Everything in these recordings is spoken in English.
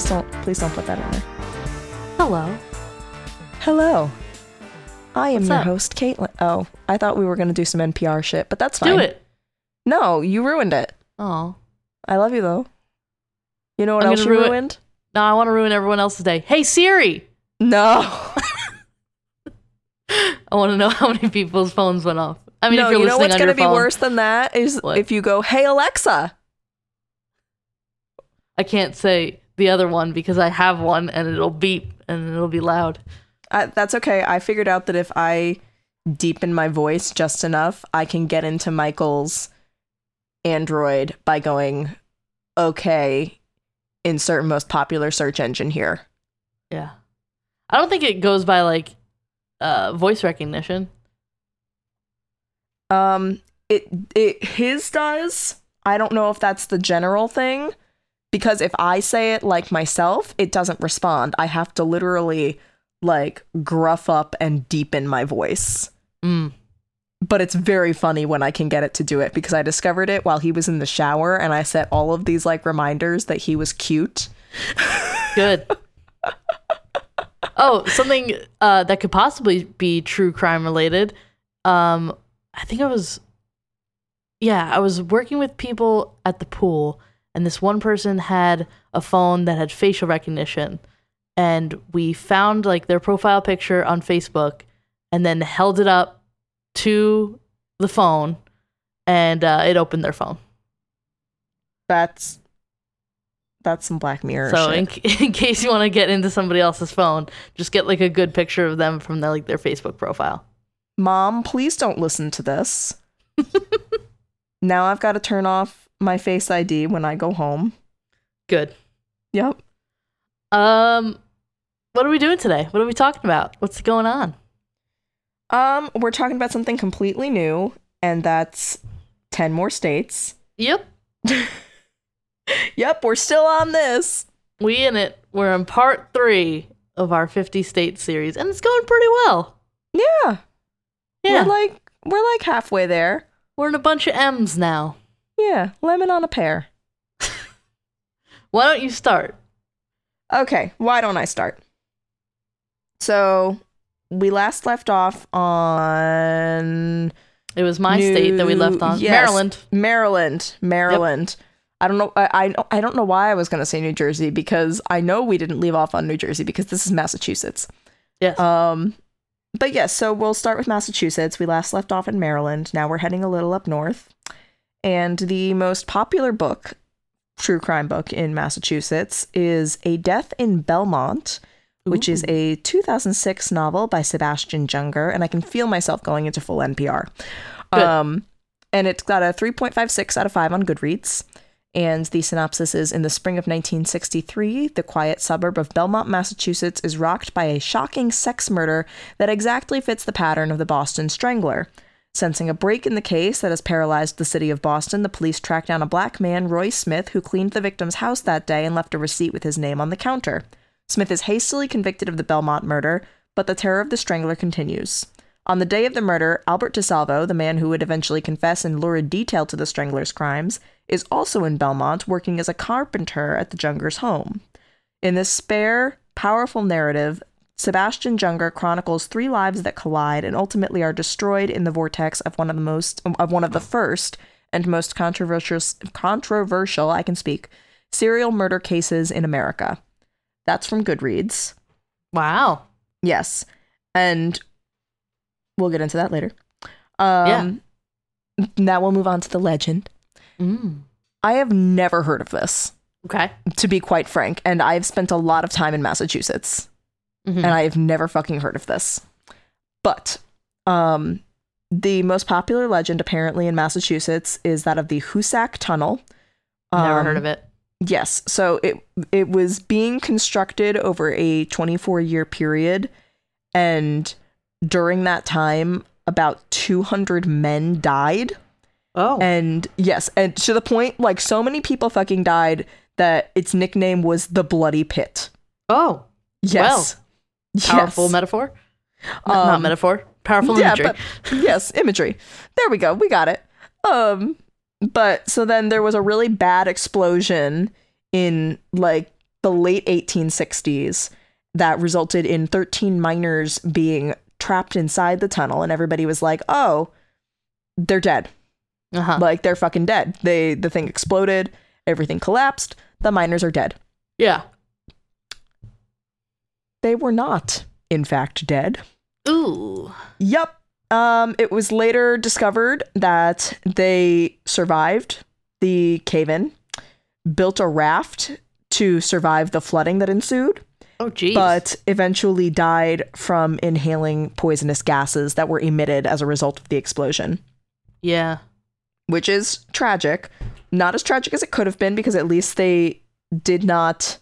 Please don't please don't put that in there. Hello. Hello. I am What's your up? host, Caitlin. Oh, I thought we were gonna do some NPR shit, but that's fine. Do it. No, you ruined it. Oh. I love you though. You know what I'm else you ruin- ruined? No, I want to ruin everyone else's day. Hey Siri. No. I want to know how many people's phones went off. I mean, no, if you're you know what's gonna be phone, worse than that is What? if you go, "Hey Alexa." I can't say the other one because I have one and it'll beep and it'll be loud. Uh, that's okay. I figured out that if I deepen my voice just enough, I can get into Michael's Android by going, okay, insert most popular search engine here. Yeah. I don't think it goes by like uh, voice recognition. Um, it it his does. I don't know if that's the general thing because if I say it like myself, it doesn't respond. I have to literally like gruff up and deepen my voice. Mm. but it's very funny when I can get it to do it because I discovered it while he was in the shower and I set all of these like reminders that he was cute. Good. oh, something uh, that could possibly be true crime related. Um, I think I was, yeah, I was working with people at the pool, and this one person had a phone that had facial recognition, and we found like their profile picture on Facebook, and then held it up to the phone, and uh, it opened their phone. That's that's some Black Mirror So shit. in, in case you want to get into somebody else's phone, just get like a good picture of them from their like their Facebook profile. Mom, please don't listen to this. now I've got to turn off my Face ID when I go home. Good. Yep. Um, what are we doing today? What are we talking about? What's going on? Um, we're talking about something completely new, and that's 10 more states. Yep, Yep, we're still on this. we in it. We're in part three of our fifty state series, and it's going pretty well. Yeah. Yeah, We're like we're like halfway there. we're in a bunch of M's now. Yeah, lemon on a pear. Why don't you start? Okay, why don't I start? So, we last left off on It was my state that we left on. yes, Maryland. Maryland, Maryland. I don't know. I, I I don't know why I was gonna say New Jersey because I know we didn't leave off on New Jersey because this is Massachusetts. Yes. Um, but yes, so we'll start with Massachusetts. We last left off in Maryland. Now we're heading a little up north, and the most popular book, true crime book in Massachusetts, is A Death in Belmont, which is a 2006 novel by Sebastian Junger, and I can feel myself going into full NPR. Good. Um, and it's got a 3.56 out of 5 on Goodreads. And the synopsis is In the spring of 1963, the quiet suburb of Belmont, Massachusetts is rocked by a shocking sex murder that exactly fits the pattern of the Boston Strangler. Sensing a break in the case that has paralyzed the city of Boston, the police track down a black man, Roy Smith, who cleaned the victim's house that day and left a receipt with his name on the counter. Smith is hastily convicted of the Belmont murder, but the terror of the strangler continues. On the day of the murder, Albert DeSalvo, the man who would eventually confess in lurid detail to the strangler's crimes, is also in Belmont working as a carpenter at the Junger's home. In this spare, powerful narrative, Sebastian Junger chronicles three lives that collide and ultimately are destroyed in the vortex of one of the most of one of the first and most controversial controversial, I can speak, serial murder cases in America. That's from Goodreads. wow. Yes. And we'll get into that later. Um now we'll move on to the legend. Mm. I have never heard of this, Okay. to be quite frank, and I've spent a lot of time in Massachusetts. Mhm. and I have never fucking heard of this. But um the most popular legend apparently in Massachusetts is that of the Hoosac Tunnel. Never Um, heard of it. Yes, so it it was being constructed over a 24 year period and during that time about 200 men died Oh. and yes, and to the point like so many people fucking died that its nickname was the Bloody Pit. oh. Yes. Powerful yes. metaphor. N- Not Um, metaphor. Powerful yeah, imagery. but yes, imagery. There we go. We got it. Um, but so then there was a really bad explosion in like the late 1860s that resulted in 13 miners being trapped inside the tunnel and everybody was like, "Oh, they're dead. Uh-huh. Like they're fucking dead. They the thing exploded, everything collapsed, the miners are dead." yeah. They were not in fact dead. Ooh. Yep. Um, it was later discovered that they survived the cave in, built a raft to survive the flooding that ensued, Oh, geez. but eventually died from inhaling poisonous gases that were emitted as a result of the explosion, yeah. which is tragic. Not as tragic as it could have been because at least they did not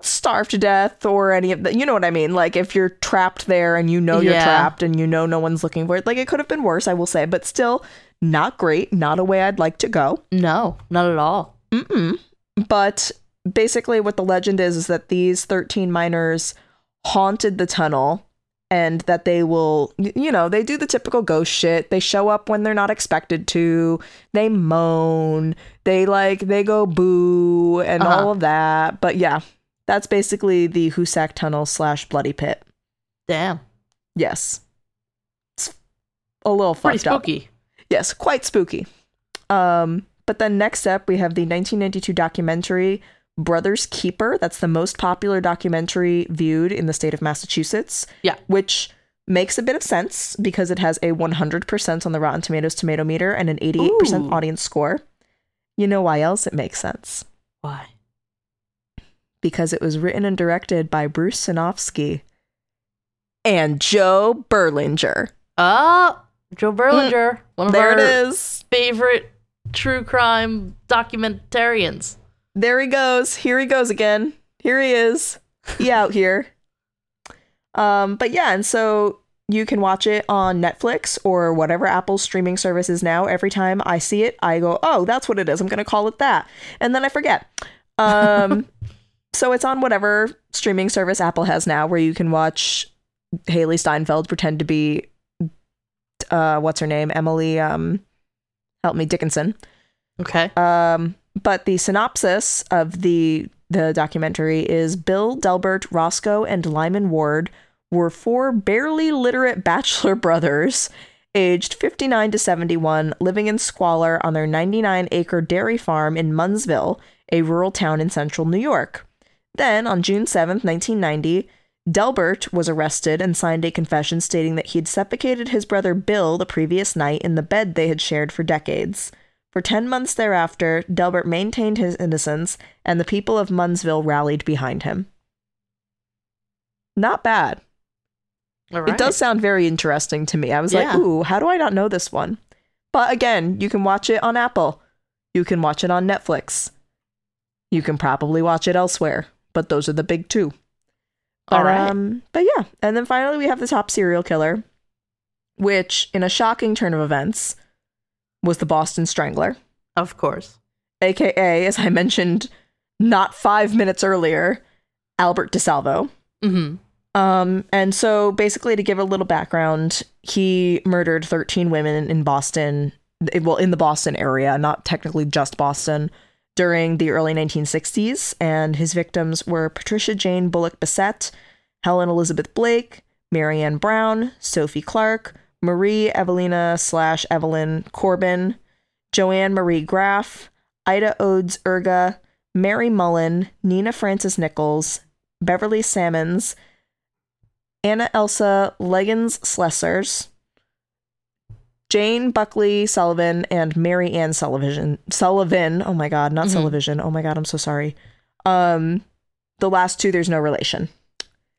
starve to death or any of that. You know what I mean? Like if you're trapped there and you know you're Yeah. trapped and you know no one's looking for it, like it could have been worse, I will say, but still not great. Not a way I'd like to go. No, not at all. Mm-mm. But basically, what the legend is is that these 13 miners haunted the tunnel and that they will, you know, they do the typical ghost shit. They show up when they're not expected to. They moan. They like, they go boo and Uh-huh. all of that. But yeah, that's basically the Hoosac Tunnel slash Bloody Pit. Damn. Yes. It's a little Pretty fucked up. spooky. Yes, quite spooky. Um, but then next up, we have the 1992 documentary Brothers Keeper. That's the most popular documentary viewed in the state of Massachusetts. Yeah. Which makes a bit of sense because it has a 100% on the Rotten Tomatoes tomato meter and an 88% Ooh. audience score. You know why else it makes sense? Why? Because it was written and directed by Bruce Sinofsky and Joe Berlinger. Oh, Joe Berlinger, one of Mm. There our it is. favorite true crime documentarians. There he goes. Here he goes again. Here he is. He out here. Um, but yeah, and so you can watch it on Netflix or whatever Apple's streaming service is now. Every time I see it, I go, "Oh, that's what it is. I'm going to call it that." And then I forget. Um, so it's on whatever streaming service Apple has now where you can watch Hailee Steinfeld pretend to be uh what's her name? Emily um help me Dickinson. Okay. Um, but the synopsis of the the documentary is Bill Delbert, Roscoe, and Lyman Ward were four barely literate bachelor brothers, aged 59 to 71, living in squalor on their 99 acre dairy farm in Munnsville, a rural town in central New York. Then, on June 7th, 1990, Delbert was arrested and signed a confession stating that he'd suffocated his brother Bill the previous night in the bed they had shared for decades. For 10 months thereafter, Delbert maintained his innocence, and the people of Munnsville rallied behind him. Not bad. Right. It does sound very interesting to me. I was Yeah. like, ooh, how do I not know this one? But again, you can watch it on Apple. You can watch it on Netflix. You can probably watch it elsewhere, but those are the big two. But, All right. um, but yeah. And then finally, we have the top serial killer, which, in a shocking turn of events, was the Boston Strangler, Of course. aka, as I mentioned not five minutes earlier, Albert DeSalvo. Mm-hmm. Um, and so basically, to give a little background, he murdered 13 women in Boston, well, in the Boston area, not technically just Boston, during the early 1960s. And his victims were Patricia Jane Bullock Bissette, Helen Elizabeth Blake, Marianne Brown, Sophie Clark, Marie Evelina slash Evelyn Corbin, Joanne Marie Graff, Ida Odes Erga, Mary Mullen, Nina Francis Nichols, Beverly Salmons, Anna Elsa Leggins Slesers, Jane Buckley Sullivan, and Mary Ann Sullivan. Sullivan. Oh my God, not Mhm. Sullivan. Oh my God, I'm so sorry. Um, the last two, there's no relation.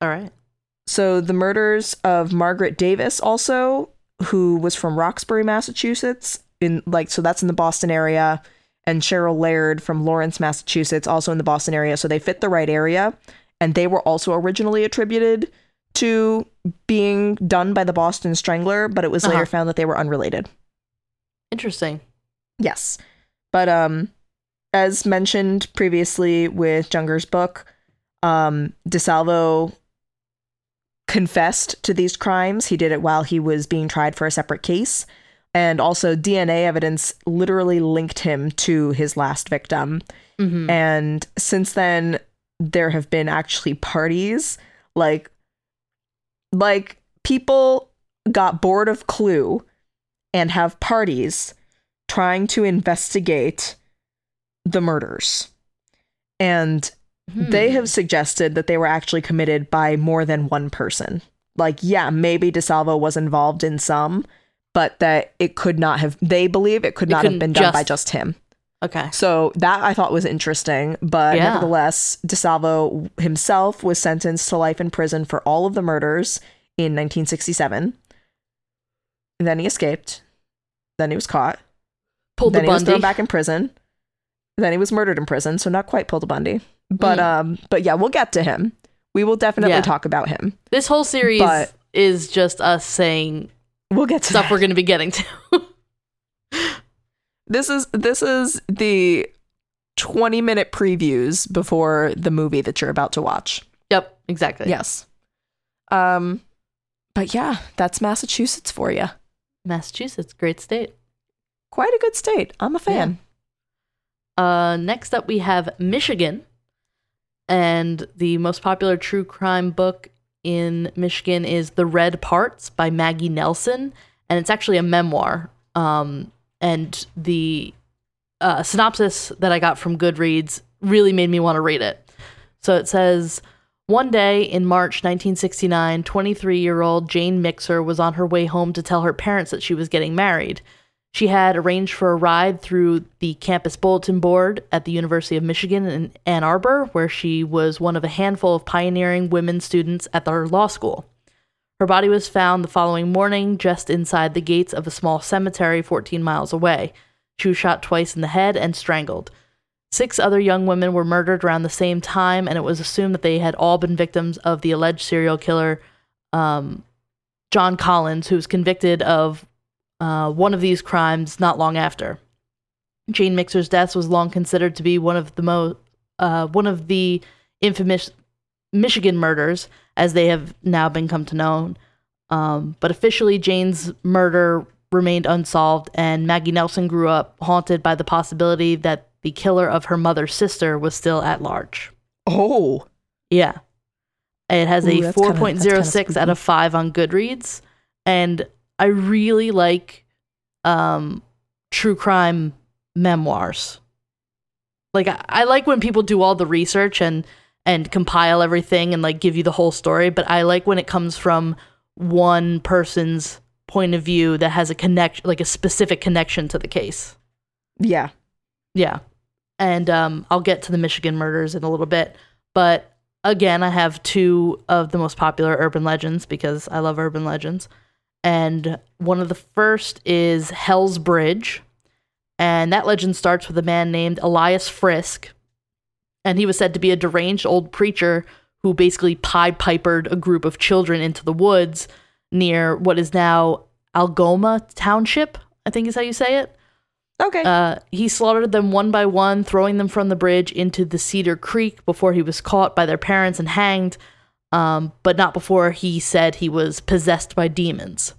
All right. So the murders of Margaret Davis, also, who was from Roxbury, Massachusetts, in like so that's in the Boston area, and Cheryl Laird from Lawrence, Massachusetts, also in the Boston area. So they fit the right area, and they were also originally attributed to being done by the Boston Strangler, but it was later Uh-huh. found that they were unrelated. Interesting. Yes. But um as mentioned previously with Junger's book, um DeSalvo confessed to these crimes. He did it while he was being tried for a separate case. And also, DNA evidence literally linked him to his last victim. Mhm. And since then, there have been actually parties like like people got bored of Clue and have parties trying to investigate the murders. And they Hmm. have suggested that they were actually committed by more than one person. Like, yeah, maybe DeSalvo was involved in some, but that it could not have, they believe it could It not have been done by just- just him. Okay. So that I thought was interesting, but Yeah. nevertheless, DeSalvo himself was sentenced to life in prison for all of the murders in 1967. Then he escaped. Then he was caught. Pulled then the he was thrown back in prison. Then he was murdered in prison, so not quite pulled the Bundy. But Mm. um, but yeah, we'll get to him. We will definitely Yeah. talk about him. This whole series But- is just us saying We'll get to stuff that. we're going to be getting to. This is this is the 20 minute previews before the movie that you're about to watch. yep, exactly. Yes. Um but yeah, that's Massachusetts for you. Massachusetts, great state. Quite a good state. I'm a fan. Uh, next up, we have Michigan. And the most popular true crime book in Michigan is The Red Parts by Maggie Nelson. And it's actually a memoir. Um, and the uh, synopsis that I got from Goodreads really made me want to read it. So it says One day in March 1969, 23 year old Jane Mixer was on her way home to tell her parents that she was getting married. She had arranged for a ride through the campus bulletin board at the University of Michigan in Ann Arbor, where she was one of a handful of pioneering women students at their law school. Her body was found the following morning just inside the gates of a small cemetery 14 miles away. She was shot twice in the head and strangled. Six other young women were murdered around the same time, and it was assumed that they had all been victims of the alleged serial killer, um, John Collins, who was convicted of uh, one of these crimes not long after. Jane Mixer's death was long considered to be one of the most uh, one of the infamous Michigan murders, as they have now been come to known. Um, but officially, Jane's murder remained unsolved, and Maggie Nelson grew up haunted by the possibility that the killer of her mother's sister was still at large. Oh, Yeah. It has Ooh, a that's kinda- that's kinda 4.06 out of 5 on Goodreads. And I really like um, true crime memoirs. Like, I, I like when people do all the research and and compile everything and like give you the whole story, but I like when it comes from one person's point of view that has a connection, like a specific connection to the case. yeah. Yeah. And um, I'll get to the Michigan murders in a little bit. But again, I have two of the most popular urban legends because I love urban legends. And one of the first is Hell's Bridge. And that legend starts with a man named Elias Frisk. And he was said to be a deranged old preacher who basically pie pipered a group of children into the woods near what is now Algoma Township, I think is how you say it. Okay. Uh, he slaughtered them one by one, throwing them from the bridge into the Cedar Creek before he was caught by their parents and hanged, um, but not before he said he was possessed by demons.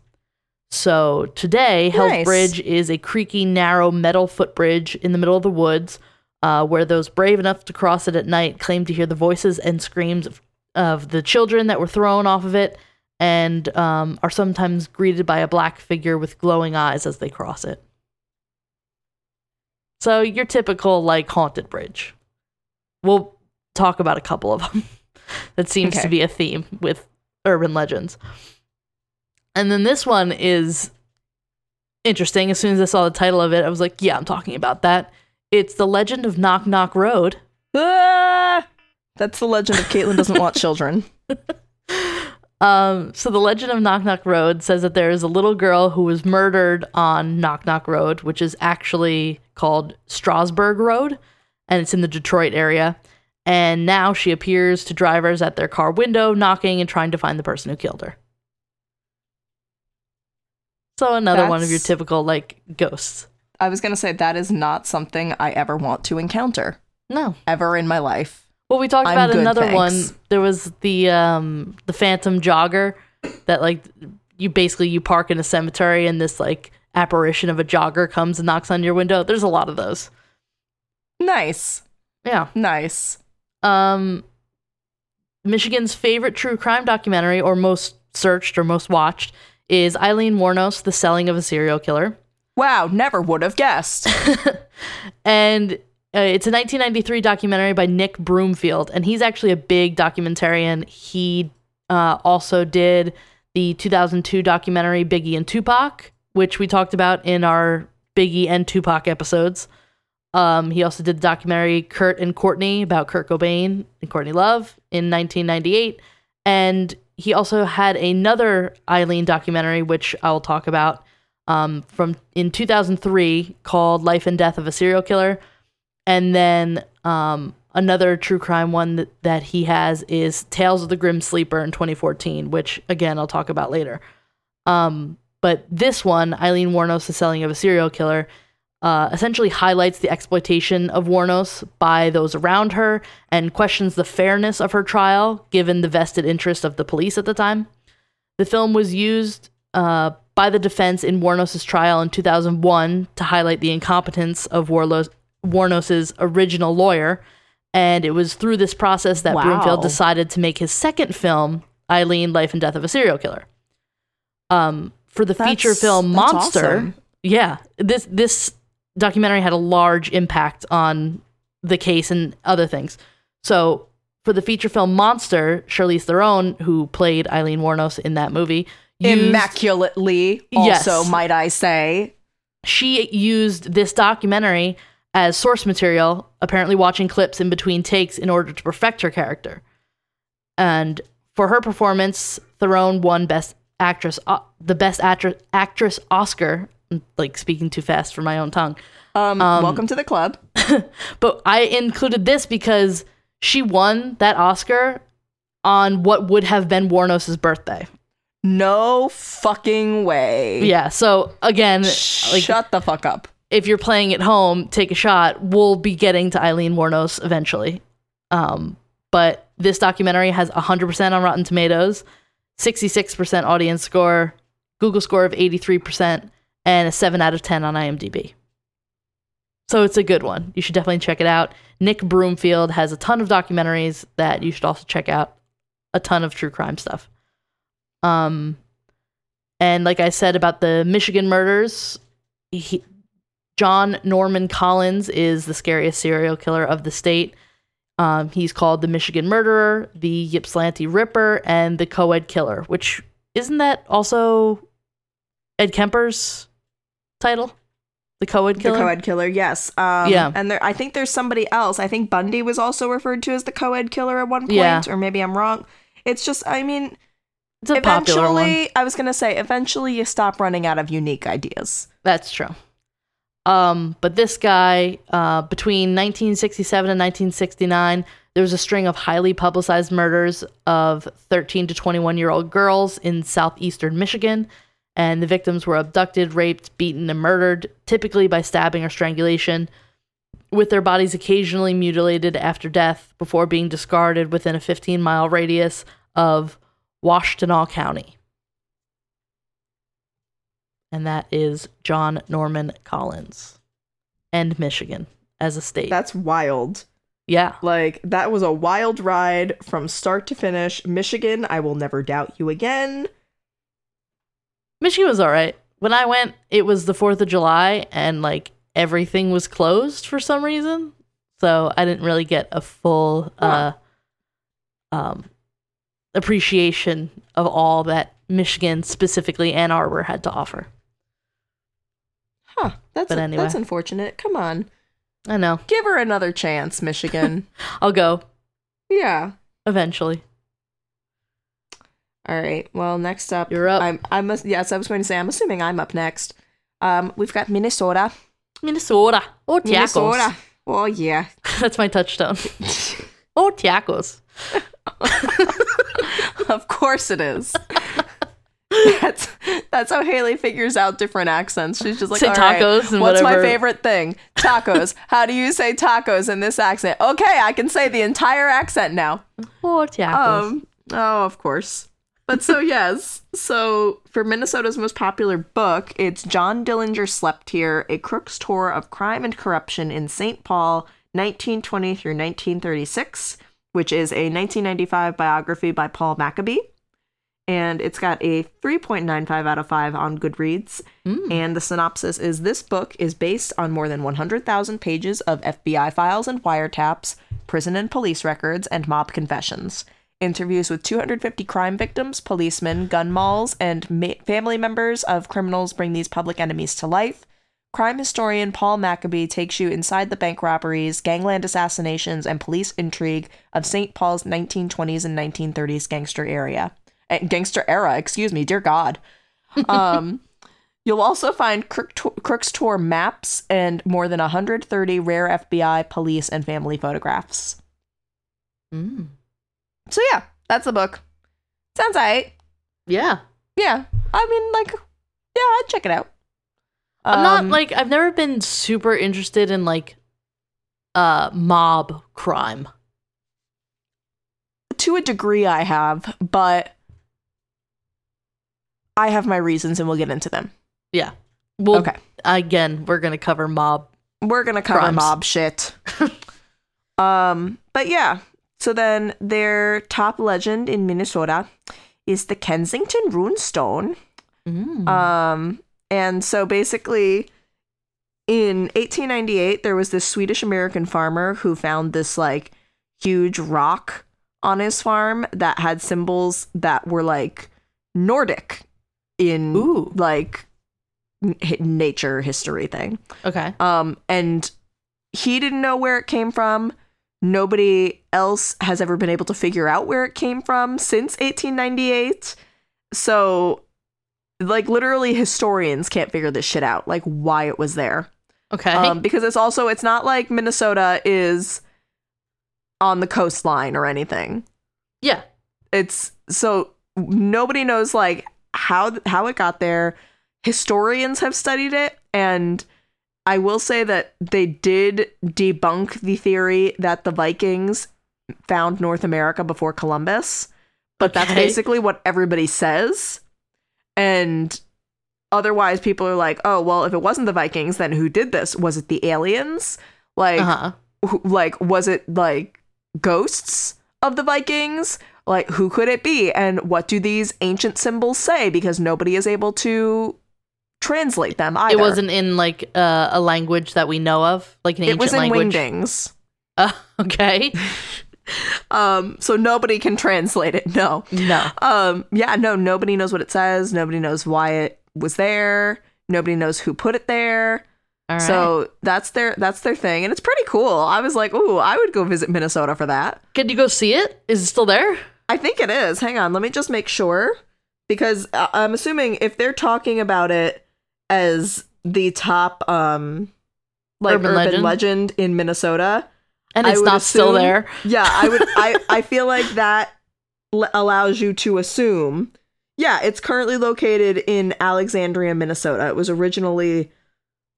So today, Hell's Nice. Bridge is a creaky, narrow metal footbridge in the middle of the woods, uh, where those brave enough to cross it at night claim to hear the voices and screams of, of the children that were thrown off of it, and um, are sometimes greeted by a black figure with glowing eyes as they cross it. So your typical like haunted bridge. We'll talk about a couple of them. that seems Okay. to be a theme with urban legends. And then this one is interesting. As soon as I saw the title of it, I was like, yeah, I'm talking about that. It's The Legend of Knock Knock Road. Ah! That's the legend of Caitlin doesn't want children. Um, so the Legend of Knock Knock Road says that there is a little girl who was murdered on Knock Knock Road, which is actually called Strasburg Road, and it's in the Detroit area. And now she appears to drivers at their car window, knocking and trying to find the person who killed her. So another one of your typical like ghosts. I was gonna say that is not something I ever want to encounter No. ever in my life. Well, we talked I'm about good, another thanks. one. There was the um the Phantom Jogger that like you basically you park in a cemetery and this like apparition of a jogger comes and knocks on your window. There's a lot of those. Nice. Yeah. Nice. Um, Michigan's favorite true crime documentary, or most searched or most watched, is Aileen Wuornos, The Selling of a Serial Killer. Wow, never would have guessed. and uh, it's a 1993 documentary by Nick Broomfield, and he's actually a big documentarian. He uh, also did the 2002 documentary Biggie and Tupac, which we talked about in our Biggie and Tupac episodes. Um, he also did the documentary Kurt and Courtney about Kurt Cobain and Courtney Love in 1998. And he also had another Aileen documentary, which I'll talk about um, from in 2003 called Life and Death of a Serial Killer. And then um, another true crime one that, that he has is Tales of the Grim Sleeper in 2014, which again, I'll talk about later. Um, but this one, Aileen Wuornos, The Selling of a Serial Killer, uh, essentially highlights the exploitation of Wuornos by those around her and questions the fairness of her trial given the vested interest of the police at the time. The film was used uh, by the defense in Wuornos' trial in 2001 to highlight the incompetence of Warlos- Wuornos' original lawyer. And it was through this process that Wow. Broomfield decided to make his second film, Aileen, Life and Death of a Serial Killer. Um, for the feature film Monster, awesome. yeah, this this documentary had a large impact on the case and other things. So for the feature film Monster, Charlize Theron, who played Aileen Wuornos in that movie, used, Immaculately, Yes. also, might I say. she used this documentary as source material, apparently watching clips in between takes in order to perfect her character. And for her performance, Theron won Best Actress, uh, the Best Actress, Actress Oscar. I'm, Like speaking too fast for my own tongue. Um, welcome to the club. But I included this because she won that Oscar on what would have been Wuornos' birthday. No fucking way. Yeah. So again, like Shut the fuck up. if you're playing at home, take a shot. We'll be getting to Aileen Wuornos eventually. Um, but this documentary has 100% on Rotten Tomatoes, 66% audience score, Google score of 83%, and a 7 out of 10 on IMDb. So it's a good one. You should definitely check it out. Nick Broomfield has a ton of documentaries that you should also check out. A ton of true crime stuff. Um, and like I said about the Michigan murders, he, John Norman Collins is the scariest serial killer of the state. Um, he's called the Michigan Murderer, the Ypsilanti Ripper, and the Co-ed Killer. Which isn't that also Ed Kemper's title? The Co-ed Killer. The co-ed killer, yes. Um, Yeah. And there, I think there's somebody else. I think Bundy was also referred to as the co-ed killer at one point, Yeah. or maybe I'm wrong. It's just, I mean, it's a popular one. eventually, I was gonna say, eventually you stop running out of unique ideas. That's true. Um, but this guy, uh, between 1967 and 1969, there was a string of highly publicized murders of 13 to 21 year old girls in southeastern Michigan. And the victims were abducted, raped, beaten, and murdered, typically by stabbing or strangulation, with their bodies occasionally mutilated after death before being discarded within a 15 mile radius of Washtenaw County and that is John Norman Collins and Michigan as a state. That's wild. yeah. Like, that was a wild ride from start to finish. Michigan, I will never doubt you again. Michigan was all right. When I went, it was the 4th of July and like everything was closed for some reason. So I didn't really get a full uh um appreciation of all that Michigan, specifically Ann Arbor, had to offer. Huh. That's, But anyway. that's unfortunate. Come on. I know. Give her another chance, Michigan. I'll go yeah. eventually. All right. Well, next up, You're up. I'm. I must. Yes, I was going to say. I'm assuming I'm up next. Um, we've got Minnesota. Minnesota. Oh, tacos. Minnesota. Oh yeah. That's my touchstone. oh, tacos. of course it is. that's that's how Haley figures out different accents. She's just like, Say "All right, tacos and what's whatever." my favorite thing? Tacos. how do you say tacos in this accent? Okay, I can say the entire accent now. Oh, tacos. Um. Oh, of course. but so yes, so for Minnesota's most popular book, it's John Dillinger Slept Here: A Crook's Tour of Crime and Corruption in St. Paul, 1920 through 1936, which is a 1995 biography by Paul Maccabee. And it's got a 3.95 out of 5 on Goodreads. Mm. And the synopsis is this book is based on more than 100,000 pages of FBI files and wiretaps, prison and police records, and mob confessions. Interviews with 250 crime victims, policemen, gun malls, and ma- family members of criminals bring these public enemies to life. Crime historian Paul Maccabee takes you inside the bank robberies, gangland assassinations, and police intrigue of St. Paul's 1920s and 1930s gangster area. Eh, gangster era, excuse me, dear God. Um, you'll also find Crook to- Crook's Tour maps and more than 130 rare FBI, police, and family photographs. Mm. So yeah, that's the book. Sounds alright. Yeah. Yeah, I mean, like, yeah, I'd check it out. I'm not Um, like I've never been super interested in like uh mob crime. to a degree I have, but I have my reasons, and we'll get into them. Yeah. Well, Okay. again, we're gonna cover mob. We're gonna cover Crimes. mob shit. um, but yeah. So then, their top legend in Minnesota is the Kensington Runestone. Mm. Um, and so basically, in 1898, there was this Swedish American farmer who found this like huge rock on his farm that had symbols that were like Nordic in Ooh. like n- nature history thing. okay. Um, and he didn't know where it came from. Nobody else has ever been able to figure out where it came from since 1898. So, like, literally, historians can't figure this shit out, like, why it was there. Okay. Um, because it's also, it's not like Minnesota is on the coastline or anything. yeah. It's so nobody knows, like, how how it got there. Historians have studied it, and I will say that they did debunk the theory that the Vikings found North America before Columbus, but that's basically what everybody says. And otherwise, people are like, "Oh, well, if it wasn't the Vikings, then who did this? Was it the aliens? Like, Uh-huh. like was it like ghosts of the Vikings? Like who could it be? And what do these ancient symbols say? Because nobody is able to translate them either. It wasn't in like uh, a language that we know of, like an ancient It ancient was in language. Wingdings. Uh, okay. Um, so nobody can translate it. No. No. Um, yeah, no, nobody knows what it says. Nobody knows why it was there. Nobody knows who put it there. All right. So that's their that's their thing, and it's pretty cool. I was like, ooh, I would go visit Minnesota for that. Can you go see it? Is it still there? I think it is. Hang on, let me just make sure because uh, I'm assuming if they're talking about it as the top um like Urban urban, legend? legend. in Minnesota, And it's not still there. yeah, I would I I feel like that l- allows you to assume yeah, it's currently located in Alexandria, Minnesota. It was originally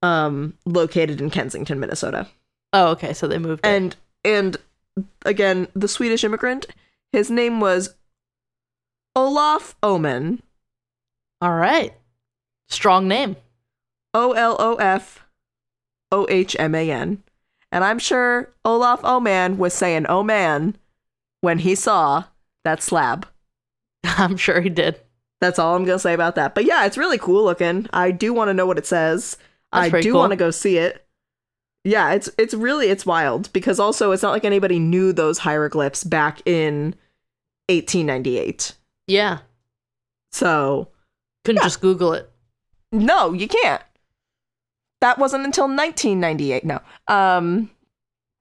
um located in Kensington, Minnesota. Oh, okay. So they moved it. And and again, the Swedish immigrant, his name was Olof Ohman. All right. Strong name. O L O F O H M A N. And I'm sure Olof Ohman was saying, oh man, when he saw that slab. I'm sure he did. That's all I'm going to say about that. But yeah, it's really cool looking. I do want to know what it says. That's I do cool. want to go see it. Yeah, it's it's really it's wild because also it's not like anybody knew those hieroglyphs back in 1898. Yeah. So, Couldn't Yeah. just Google it. no, you can't. That wasn't until 1998. No. Um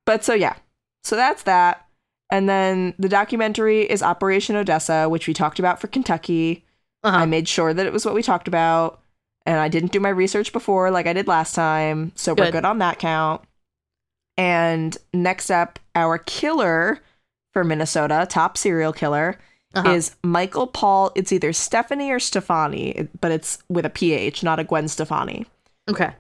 but so yeah. So that's that. And then the documentary is Operation Odessa, which we talked about for Kentucky. Uh-huh. I made sure that it was what we talked about, and I didn't do my research before like I did last time, so we're Good. good on that count. And next up, our killer for Minnesota, top serial killer, Uh-huh. is Michael Paul. It's either Stephanie or Stefani, but it's with a PH, not a Gwen Stefani. okay.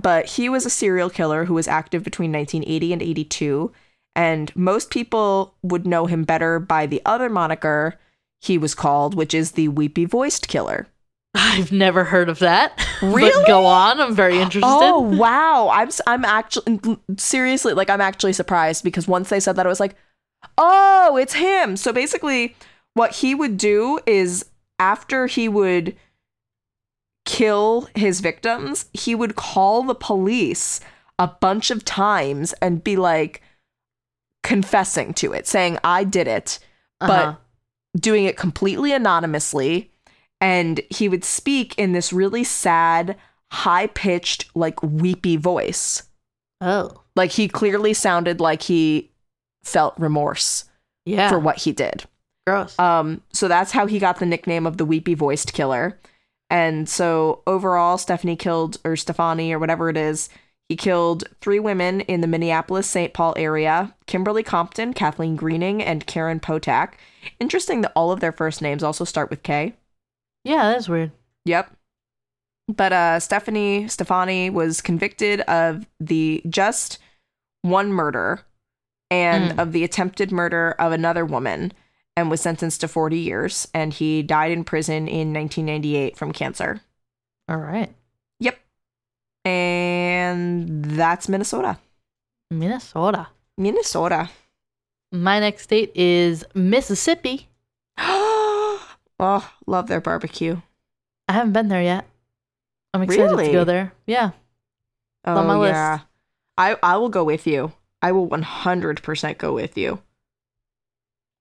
But he was a serial killer who was active between 1980 and 82. And most people would know him better by the other moniker. he was called, which is the weepy voiced killer. I've never heard of that. But Really? go on. I'm very interested. Oh wow! I'm I'm actually mm, mm, seriously like I'm actually surprised because once they said that I was like, oh, it's him. So basically, what he would do is after he would kill his victims, he would call the police a bunch of times and be like confessing to it, saying I did it, Uh-huh. but doing it completely anonymously. And he would speak in this really sad, high pitched, like weepy voice. oh, Like he clearly sounded like he felt remorse yeah. for what he did. Gross. Um, so that's how he got the nickname of the weepy voiced killer. And so overall, Stephanie killed, or Stefani, or whatever it is, he killed three women in the Minneapolis St. Paul area Kimberly Compton, Kathleen Greening, and Karen Potak. Interesting that all of their first names also start with K. yeah, that's weird. Yep. But uh Stephanie Stefani was convicted of the just one murder and Mm. of the attempted murder of another woman and was sentenced to 40 years and he died in prison in 1998 from cancer. All right. Yep. And that's Minnesota. Minnesota. Minnesota. My next state is Mississippi. oh, love their barbecue. I haven't been there yet. I'm excited Really? to go there. Yeah. Oh, on my oh, list. yeah. I I will go with you. I will 100% go with you.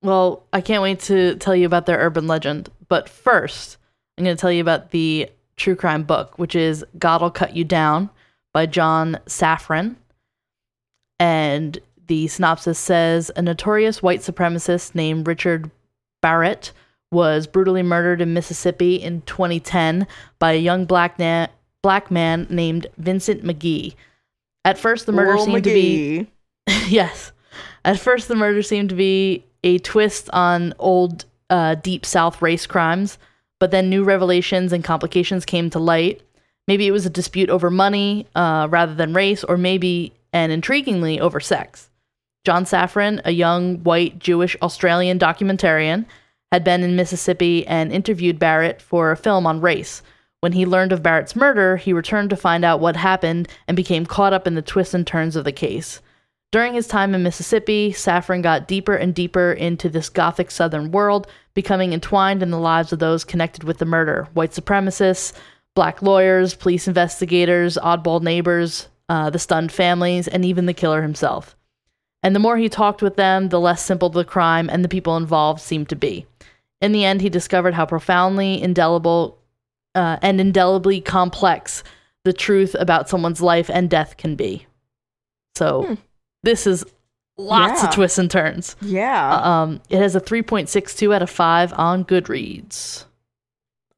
Well, I can't wait to tell you about their urban legend. But first, I'm going to tell you about the true crime book, which is God'll Cut You Down by John Safran. And the synopsis says a notorious white supremacist named Richard Barrett was brutally murdered in Mississippi in 2010 by a young black, na- black man named Vincent McGee. At first, the murder seemed to be yes. At first, the murder seemed to be a twist on old uh, Deep South race crimes, but then new revelations and complications came to light. Maybe it was a dispute over money uh, rather than race, or maybe, and intriguingly, over sex. John Safran, a young white Jewish Australian documentarian, had been in Mississippi and interviewed Barrett for a film on race. When he learned of Barrett's murder, he returned to find out what happened and became caught up in the twists and turns of the case. During his time in Mississippi, Safran got deeper and deeper into this gothic southern world, becoming entwined in the lives of those connected with the murder white supremacists, black lawyers, police investigators, oddball neighbors, uh, the stunned families, and even the killer himself. And the more he talked with them, the less simple the crime and the people involved seemed to be. In the end, he discovered how profoundly indelible uh, and indelibly complex the truth about someone's life and death can be. So, Hmm. This is lots Yeah. of twists and turns. Yeah. Um, it has a 3.62 out of 5 on Goodreads.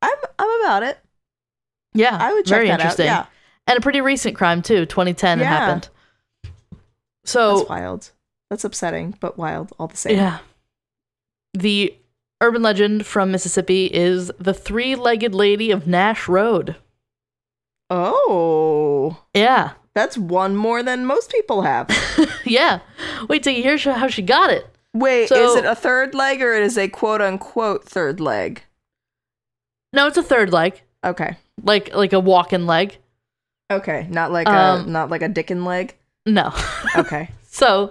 I'm I'm about it. Yeah, I would check very that interesting. out. And a pretty recent crime too, 2010 it happened. So, That's wild. That's upsetting, but wild all the same. Yeah. The urban legend from Mississippi is the three legged lady of Nash Road. Oh. Yeah. That's one more than most people have. yeah. Wait till you hear how she got it. Wait, So- is it a third leg or is it a quote unquote third leg? No, it's a third leg, Okay. like like a walking leg. Okay. Not like Um, a not like a dickin leg. No. Okay. So,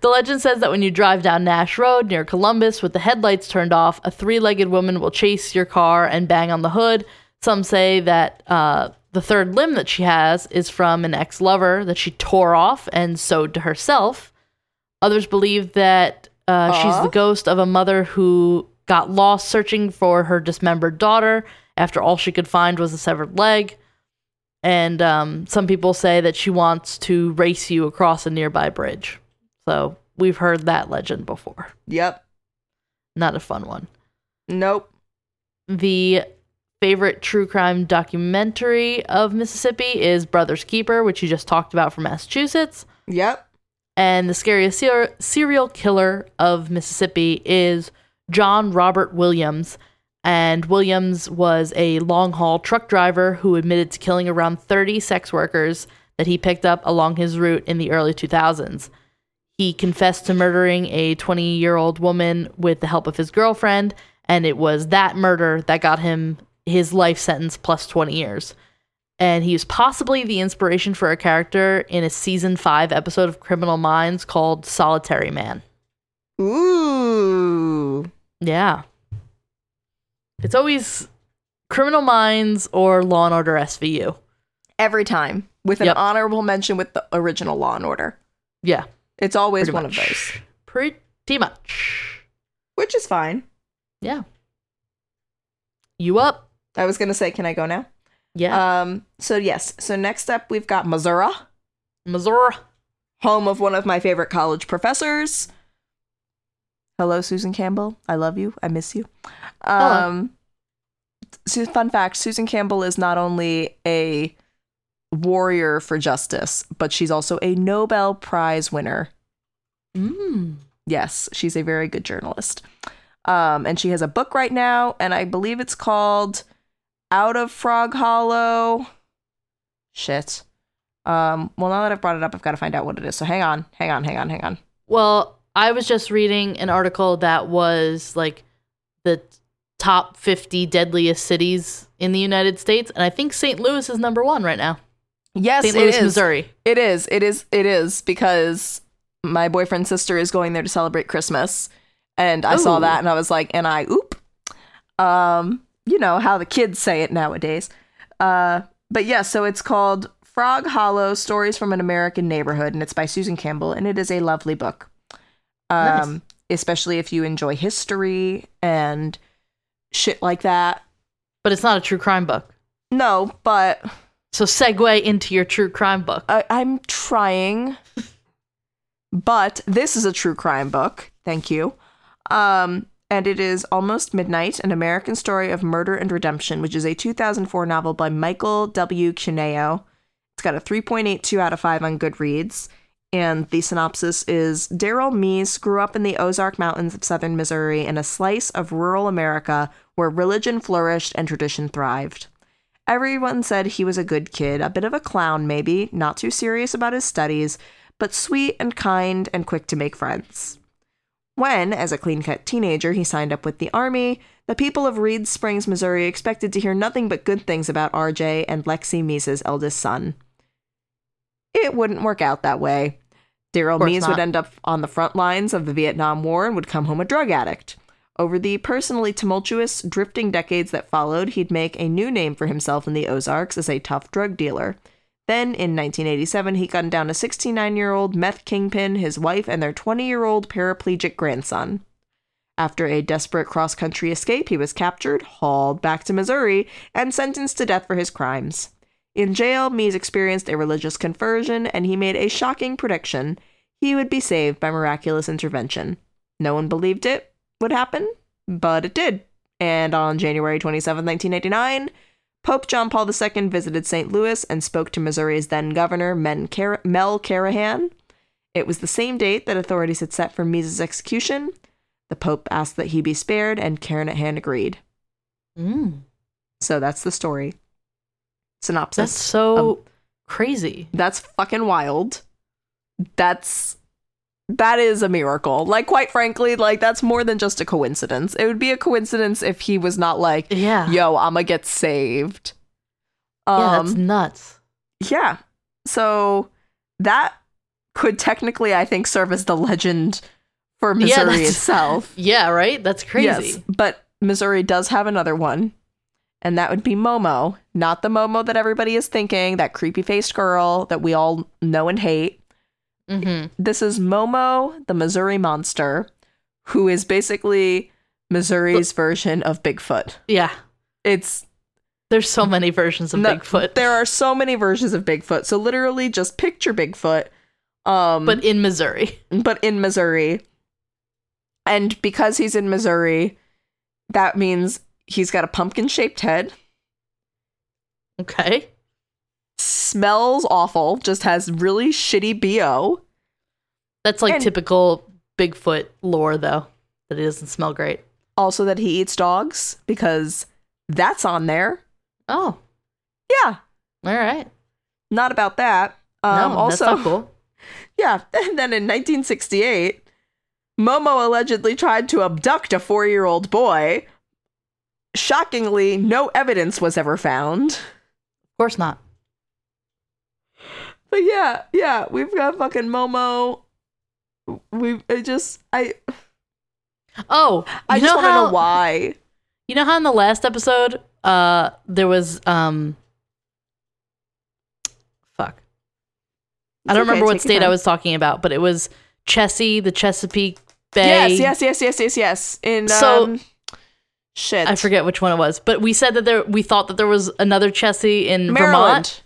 the legend says that when you drive down Nash Road near Columbus with the headlights turned off, a three legged woman will chase your car and bang on the hood. Some say that uh, the third limb that she has is from an ex lover that she tore off and sewed to herself. Others believe that uh, she's the ghost of a mother who got lost searching for her dismembered daughter after all she could find was a severed leg. And um, some people say that she wants to race you across a nearby bridge. So we've heard that legend before. Yep. Not a fun one. Nope. The favorite true crime documentary of Mississippi is Brothers Keeper, which you just talked about from Massachusetts. Yep. And the scariest ser- serial killer of Mississippi is John Robert Williams. And Williams was a long haul truck driver who admitted to killing around 30 sex workers that he picked up along his route in the early 2000s. He confessed to murdering a 20 year old woman with the help of his girlfriend and it was that murder that got him his life sentence plus 20 years. And he was possibly the inspiration for a character in a season five episode of Criminal Minds called Solitary Man. Ooh. Yeah. It's always Criminal Minds or Law and Order SVU. Every time with an Yep. honorable mention with the original Law and Order. Yeah. It's always Pretty one much. of those, Pretty much. which is fine. Yeah. You up? I was going to say, can I go now? Yeah. Um, so yes. So next up we've got Missouri, Missouri. home of one of my favorite college professors. Hello, Susan Campbell. I love you. I miss you. Um, Su- fun fact: Susan Campbell is not only a warrior for justice, but she's also a Nobel Prize winner. Mm. Yes, she's a very good journalist. Um, and she has a book right now, and I believe it's called Out of Frog Hollow. Shit. Um, well, now that I've brought it up, I've got to find out what it is. So hang on, hang on, hang on, hang on. Well, I was just reading an article that was like the top 50 deadliest cities in the United States, and I think St. Louis is number one right now. Yes, St. Louis, is. Missouri. It is. It is. It is because my boyfriend's sister is going there to celebrate Christmas, and I saw that, and I was like, and I oop. Um, you know how the kids say it nowadays. Uh, but yeah, so it's called Frog Hollow: Stories from an American Neighborhood, and it's by Susan Campbell, and it is a lovely book. Um, Nice. especially if you enjoy history and shit like that. But it's not a true crime book. No, but So segue into your true crime book. I, I'm trying, but this is a true crime book. Thank you. Um, and it is Almost Midnight, an American story of murder and redemption, which is a 2004 novel by Michael W. Cuneo. It's got a 3.82 out of 5 on Goodreads. And the synopsis is Darrell Mease grew up in the Ozark Mountains of southern Missouri in a slice of rural America where religion flourished and tradition thrived. Everyone said he was a good kid, a bit of a clown maybe, not too serious about his studies, but sweet and kind and quick to make friends. When, as a clean cut teenager, he signed up with the Army, the people of Reed Springs, Missouri expected to hear nothing but good things about RJ and Lexi Mease's eldest son. It wouldn't work out that way. Darrell course Meese would end up on the front lines of the Vietnam War and would come home a drug addict. Over the personally tumultuous, drifting decades that followed, he'd make a new name for himself in the Ozarks as a tough drug dealer. Then, in 1987, he gunned down a 69 year old meth kingpin, his wife, and their 20 year old paraplegic grandson. After a desperate cross country escape, he was captured, hauled back to Missouri, and sentenced to death for his crimes. In jail, Mease experienced a religious conversion, and he made a shocking prediction he would be saved by miraculous intervention. No one believed it would happen, but it did. And on January 27, 1989, Pope John Paul II visited St. Louis and spoke to Missouri's then governor, Men Car- Mel Carnahan. It was the same date that authorities had set for Mease's execution. The Pope asked that he be spared, and Carnahan agreed. Mm. So that's the story. Synopsis. That's so Um, crazy. That's fucking wild. That's that is a miracle. Like quite frankly, like that's more than just a coincidence. It would be a coincidence if he was not like, Yeah. "Yo, I'm gonna get saved." yeah, that's Um nuts. yeah. So that could technically I think serve as the legend for Yeah, Missouri that's- itself. Yeah, right? That's crazy. Yes, but Missouri does have another one. And that would be Momo, not the Momo that everybody is thinking, that creepy faced girl that we all know and hate. Hmm This is Momo, the Missouri monster, who is basically Missouri's version of Bigfoot. Yeah. It's There's so many versions of no- Bigfoot. There are so many versions of Bigfoot. So literally just picture Bigfoot. Um but in Missouri. but in Missouri. And because he's in Missouri, that means he's got a pumpkin shaped head, Okay. Smells awful, just has really shitty BO. That's like And- typical Bigfoot lore, though, that it doesn't smell great. Also, that he eats dogs because that's on there. Oh, Yeah, all right. not about that. Um, no, also, that's not cool. yeah. And then in 1968, Momo allegedly tried to abduct a four year old boy, shockingly, no evidence was ever found. Of course not. But yeah, yeah, we've got fucking Momo. We I just I Oh, I just want to know why. you know how in the last episode, uh, there was um, fuck, I don't okay, remember what state I was talking about, but it was Chessie, the Chesapeake Bay. Yes, yes, yes, yes, yes, yes. In So- um, shit, I forget which one it was, but we said that there. We thought that there was another Chessie in Maryland. Vermont.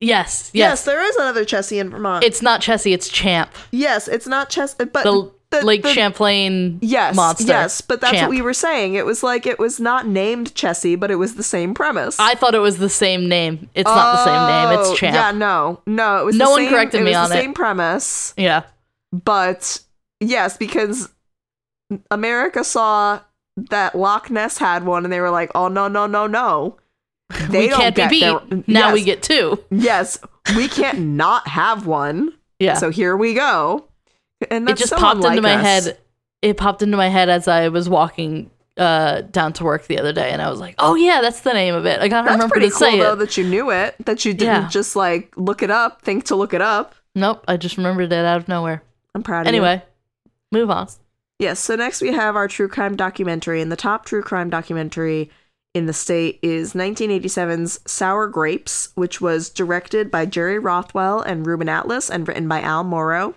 Yes, Yes. yes. there is another Chessie in Vermont. It's not Chessie, it's Champ, yes, it's not Chess, but the, the- Lake the- Champlain yes, monster. yes, but that's Champ. what we were saying. It was like it was not named Chessie, but it was the same premise. I thought it was the same name. It's not the same name. Oh, It's Champ. Yeah, no, no, it was. No the one same, corrected it me was on the it. Same premise, yeah. but yes, because America saw that Loch Ness had one, and they were like, "Oh no, no, no, no." They we don't can't be get beat. their- now yes, we get two. yes, we can't not have one. Yeah. So here we go. And it just popped into my us. head. It popped into my head as I was walking uh, down to work the other day, and I was like, "Oh yeah, that's the name of it." I gotta That's remember pretty to cool say though it. that you knew it. That you didn't Yeah. just like look it up, think to look it up. Nope, I just remembered it out of nowhere. I'm proud of you. Anyway, move on. Yes, so next we have our true crime documentary, and the top true crime documentary in the state is 1987's Sour Grapes, which was directed by Jerry Rothwell and Reuben Atlas and written by Al Morrow.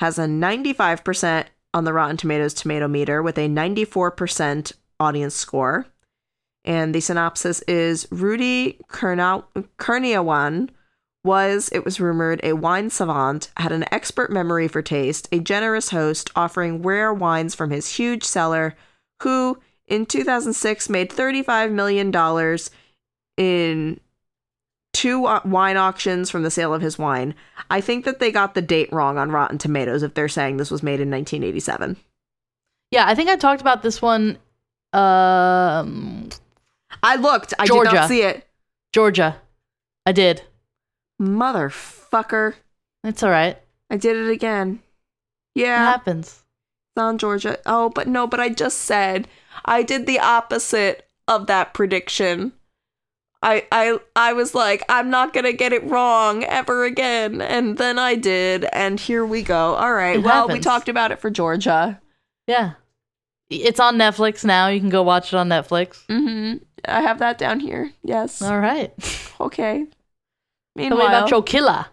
Has a 95% on the Rotten Tomatoes tomato meter with a 94% audience score. And the synopsis is Rudy Kurniawan was, it was rumored, a wine savant, had an expert memory for taste, a generous host offering rare wines from his huge cellar, who in 2006 made $35 million in two uh, wine auctions from the sale of his wine. I think that they got the date wrong on Rotten Tomatoes if they're saying this was made in 1987. Yeah, I think I talked about this one. Um, I looked, I did not see it. Georgia, I did. Motherfucker. It's all right. I did it again. Yeah. It happens. It's on Georgia. Oh, but no, but I just said I did the opposite of that prediction. I I I was like, I'm not gonna get it wrong ever again. And then I did, and here we go. All right. It well, we talked about it for Georgia. Yeah, it's on Netflix now. You can go watch it on Netflix. Mm-hmm. I have that down here. Yes. All right. Okay. Tell me Meanwhile, about your killer.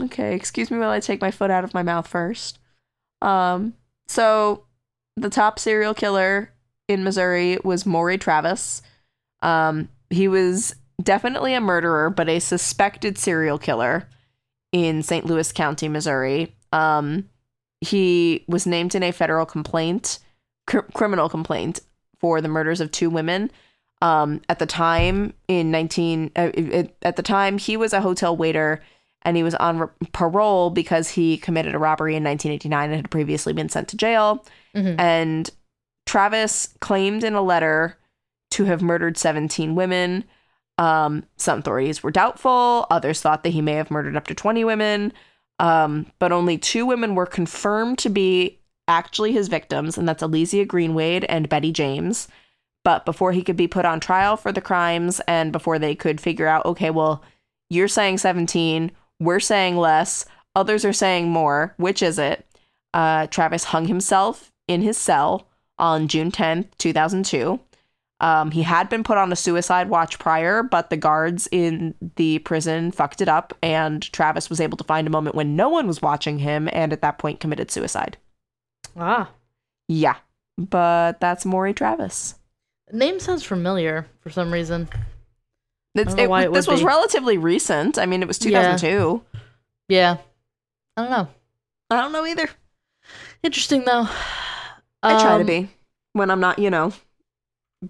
Okay, excuse me while I take my foot out of my mouth first. Um, so the top serial killer in Missouri was Maury Travis. Um, he was definitely a murderer, but a suspected serial killer in St. Louis County, Missouri. Um, he was named in a federal complaint, cr- criminal complaint, for the murders of two women. Um, at the time, in nineteen, uh, it- at the time, he was a hotel waiter and he was on re- parole because he committed a robbery in 1989 and had previously been sent to jail. Mhm. And Travis claimed in a letter to have murdered 17 women. Um, some authorities were doubtful. Others thought that he may have murdered up to 20 women. Um, but only two women were confirmed to be actually his victims, and that's Elysia Greenwade and Betty James. But before he could be put on trial for the crimes and before they could figure out, okay, well, you're saying 17, we're saying less, others are saying more, which is it? Uh, Travis hung himself in his cell on June 10th, 2002. Um, he had been put on a suicide watch prior, but the guards in the prison fucked it up, and Travis was able to find a moment when no one was watching him, and at that point committed suicide. Ah, Yeah, but that's Maury Travis. name sounds familiar for some reason. It's, it, it this was be. relatively recent. I mean, it was Yeah. 2002. Yeah, I don't know. I don't know either. Interesting though. I try to Um, be when I'm not, you know,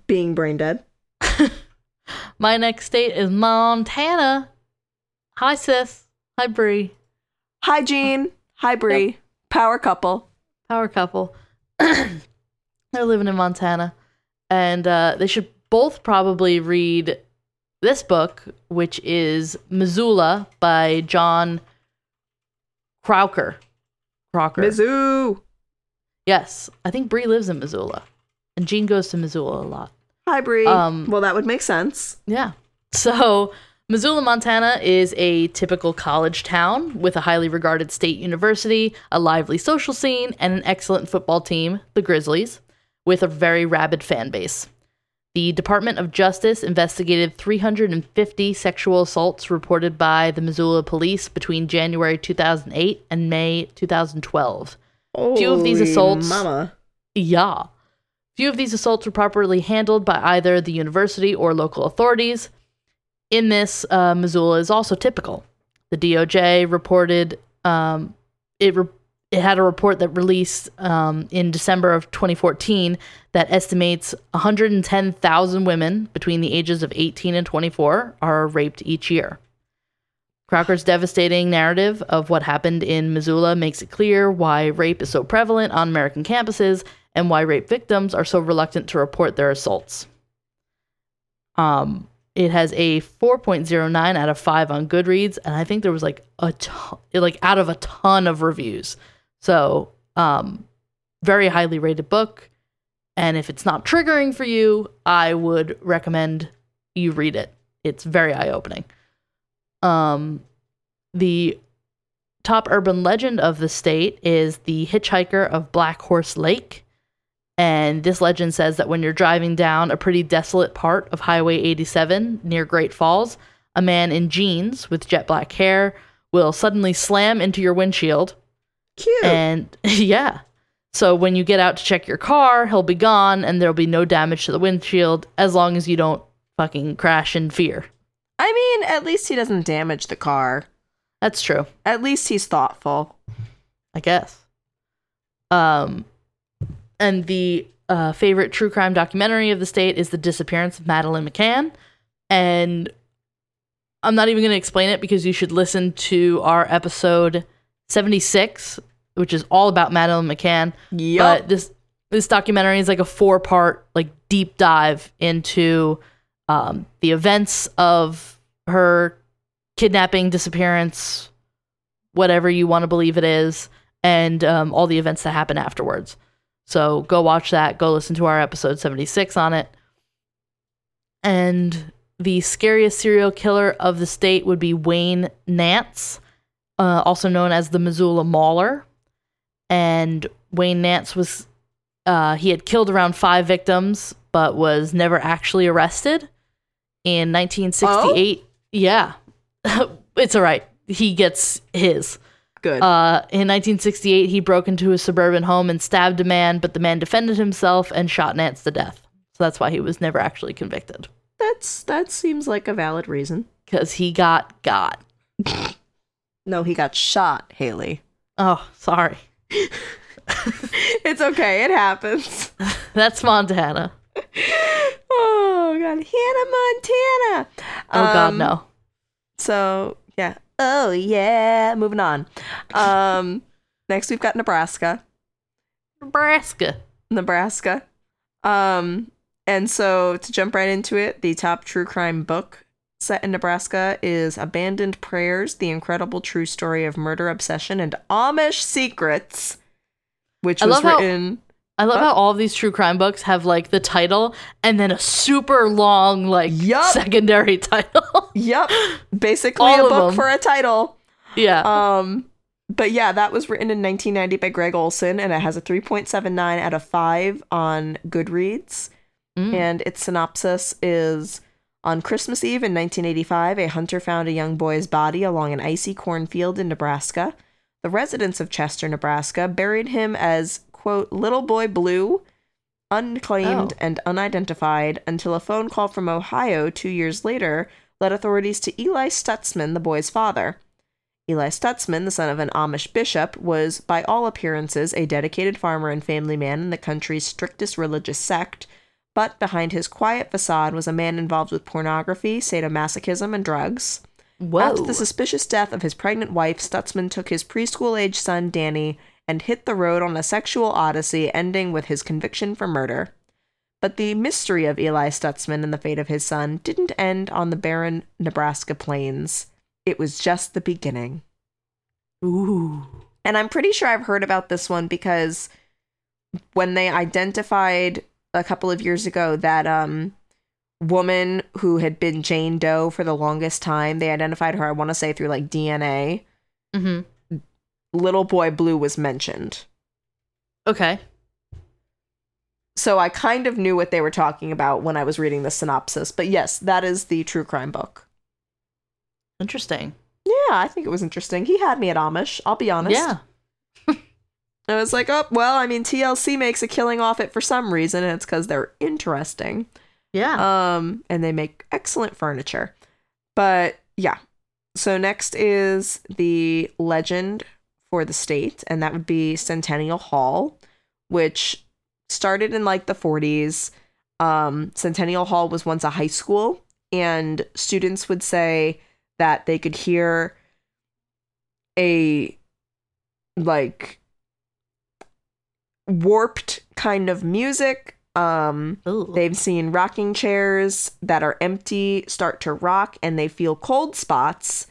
being brain dead. My next state is Montana. Hi sis. Hi Bree. Hi, Jean. Hi, Bree. Power couple. Power couple. They're living in Montana, and uh, they should both probably read this book, which is Missoula by John Crowker. Crocker. Mizzou. Yes, I think Bree lives in Missoula, and Jean goes to Missoula a lot. Hi, Bree. Um, well, that would make sense. Yeah. So, Missoula, Montana is a typical college town with a highly regarded state university, a lively social scene, and an excellent football team, the Grizzlies, with a very rabid fan base. The Department of Justice investigated 350 sexual assaults reported by the Missoula police between January 2008 and May 2012. Few of these assaults- Mama. Yeah. Few of these assaults were properly handled by either the university or local authorities. In this, uh, Missoula is also typical. The DOJ reported um, it. Re- it had a report that released um, in December of 2014 that estimates 110,000 women between the ages of 18 and 24 are raped each year. Crocker's devastating narrative of what happened in Missoula makes it clear why rape is so prevalent on American campuses and why rape victims are so reluctant to report their assaults. Um, it has a 4.09 out of 5 on Goodreads, and I think there was like a ton, like out of a ton of reviews. So, um, very highly rated book. And if it's not triggering for you, I would recommend you read it. It's very eye opening. Um, the top urban legend of the state is the hitchhiker of Black Horse Lake. And this legend says that when you're driving down a pretty desolate part of Highway 87 near Great Falls, a man in jeans with jet black hair will suddenly slam into your windshield. Cute. And yeah. So when you get out to check your car, he'll be gone and there'll be no damage to the windshield as long as you don't fucking crash in fear. I mean, at least he doesn't damage the car. That's true. At least he's thoughtful. I guess. Um, and the uh, favorite true crime documentary of the state is The Disappearance of Madeleine McCann. And I'm not even going to explain it because you should listen to our episode 76, which is all about Madeleine McCann. Yep. But this this documentary is like a four part like deep dive into um, the events of her kidnapping, disappearance, whatever you want to believe it is, and um, all the events that happen afterwards. So go watch that. Go listen to our episode 76 on it. And the scariest serial killer of the state would be Wayne Nance, uh, also known as the Missoula Mauler. And Wayne Nance was, uh, he had killed around five victims, but was never actually arrested. In 1968, yeah, it's all right. He gets his. Good. Uh, in 1968, he broke into a suburban home and stabbed a man, but the man defended himself and shot Nance to death. So that's why he was never actually convicted That's that seems like a valid reason. because he got got. No, he got shot, Haley. Oh, sorry. it's okay. It happens. That's Montana. Oh god, Hannah Montana. Oh God, Um, no. So yeah. Oh yeah. Moving on. Um, next we've got Nebraska. Nebraska. Nebraska. Um, and so to jump right into it, the top true crime book set in Nebraska is Abandoned Prayers: The Incredible True Story of Murder, Obsession, and Amish Secrets, which I was written. I love What? how all of these true crime books have like the title and then a super long like Yup. secondary title. Yep, basically All a book them. for a title. yeah. Um, but yeah, that was written in 1990 by Gregg Olsen, and it has a 3.79 out of 5 on Goodreads. Mm. And its synopsis is On Christmas Eve in 1985, a hunter found a young boy's body along an icy cornfield in Nebraska. The residents of Chester, Nebraska, buried him as, quote, Little Boy Blue, unclaimed Oh. and unidentified, until a phone call from Ohio two years later led authorities to Eli Stutzman, the boy's father. Eli Stutzman, the son of an Amish bishop, was, by all appearances, a dedicated farmer and family man in the country's strictest religious sect, but behind his quiet facade was a man involved with pornography, sadomasochism, and drugs. Whoa. After the suspicious death of his pregnant wife, Stutzman took his preschool age son, Danny, and hit the road on a sexual odyssey, ending with his conviction for murder. But the mystery of Eli Stutzman and the fate of his son didn't end on the barren Nebraska plains. It was just the beginning. Ooh. And I'm pretty sure I've heard about this one because when they identified a couple of years ago that um woman who had been Jane Doe for the longest time. They identified her, I want to say, through like DNA. Mm-hmm. Little Boy Blue was mentioned. Okay. So I kind of knew what they were talking about when I was reading the synopsis. But yes, that is the true crime book. Interesting. Yeah, I think it was interesting. He had me at Amish, I'll be honest. Yeah. I was like, oh, well, I mean, TLC makes a killing off it for some reason, and it's because they're interesting. Yeah. Um, and they make excellent furniture. But yeah. So next is the legend for the state, and that would be Centennial Hall, which started in like the 40s. Um, Centennial Hall was once a high school, and students would say that they could hear a like warped kind of music. Um, Ooh. they've seen rocking chairs that are empty start to rock and they feel cold spots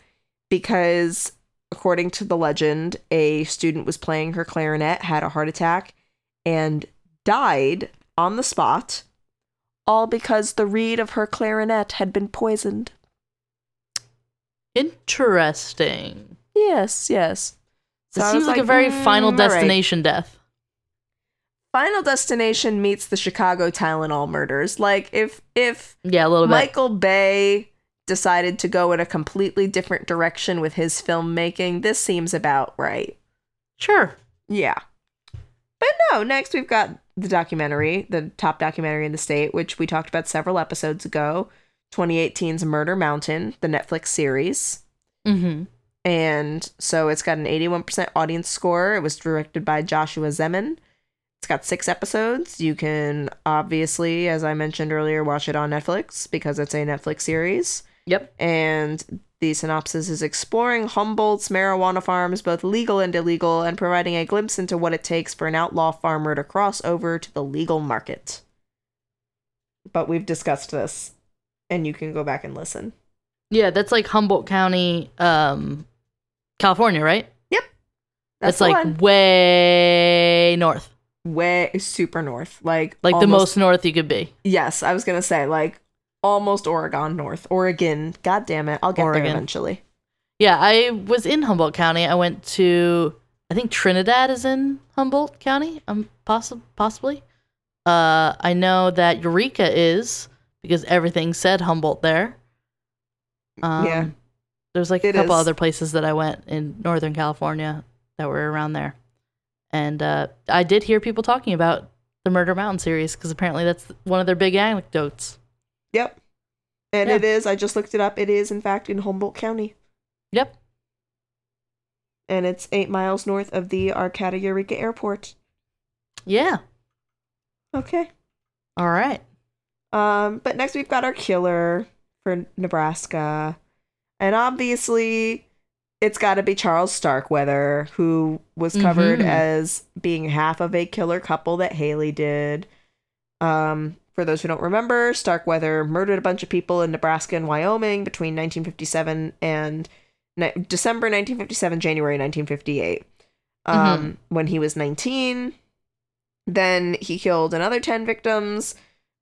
because, according to the legend, a student was playing her clarinet, had a heart attack, and died on the spot, all because the reed of her clarinet had been poisoned. Interesting. Yes, yes. So This seems was like, a very "Hmm, final all right." destination death. Final Destination meets the Chicago Tylenol murders. Like if if Yeah, a little bit. Michael Bay decided to go in a completely different direction with his filmmaking, this seems about right. Sure. Yeah. But no, next we've got the documentary, the top documentary in the state, which we talked about several episodes ago 2018's Murder Mountain, the Netflix series. Mm-hmm. And so it's got an 81% audience score. It was directed by Joshua Zeman. It's got six episodes. You can obviously, as I mentioned earlier, watch it on Netflix because it's a Netflix series. Yep. And the synopsis is exploring Humboldt's marijuana farms, both legal and illegal, and providing a glimpse into what it takes for an outlaw farmer to cross over to the legal market. But we've discussed this, and you can go back and listen. Yeah, that's like Humboldt County, um, California, right? That's That's like one. way north. way super north, like Like the most north you could be. Yes, I was gonna say like almost Oregon north, Oregon. God damn it, I'll get Oregon. there eventually. Yeah, I was in Humboldt County. I went to I think Trinidad is in Humboldt County. Um, possi- possibly. Uh, I know that Eureka is because everything said Humboldt there. Um, Yeah. There's like a It couple is. other places that I went in Northern California that were around there, and uh, I did hear people talking about the Murder Mountain series because apparently that's one of their big anecdotes. Yep, and Yeah. it is. I just looked it up. It is in fact in Humboldt County, Yep. and it's eight miles north of the Arcata Eureka Airport. Yeah. Okay. All right. Um, but next we've got our killer for Nebraska, and obviously it's got to be Charles Starkweather, who was covered Mhm. as being half of a killer couple that Haley did. Um, for those who don't remember, Starkweather murdered a bunch of people in Nebraska and Wyoming between 1957 and ni- December 1957, January 1958. Um, when he was 19. Then he killed another 10 victims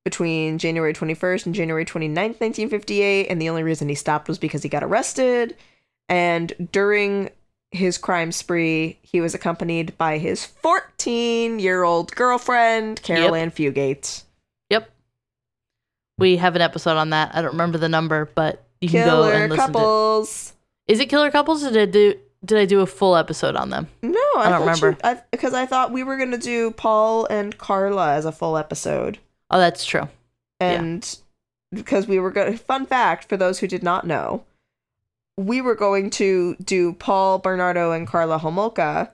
between January 21st and January 29th, 1958. And the only reason he stopped was because he got arrested. And during his crime spree, he was accompanied by his 14 year old girlfriend, Caril Yep. Ann Fugate. We have an episode on that. I don't remember the number, but you can go and listen to Killer couples. Is it Killer Couples or did I do did I do a full episode on them? No, I, I don't remember. you- I, because I thought we were going to do Paul and Carla as a full episode. Oh, that's true. Yeah. and because we were going to, fun fact for those who did not know we were going to do paul bernardo and carla homolka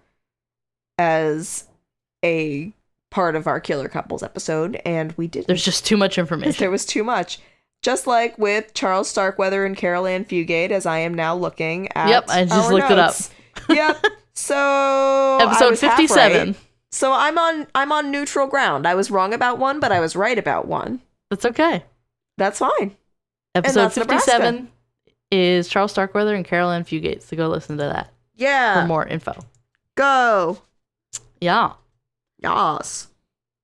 as a part of our killer couples episode and we didn't There's just too much information. there was too much just like with charles starkweather and caril ann fugate as i am now looking at Yep, I just looked it up. yep so Episode fifty seven. right. so i'm on i'm on neutral ground i was wrong about one but i was right about one That's okay. that's fine Episode that's fifty seven is Charles Starkweather and Caril Ann Fugate. So go listen to that Yeah. for more info. Go. Yeah. Yas.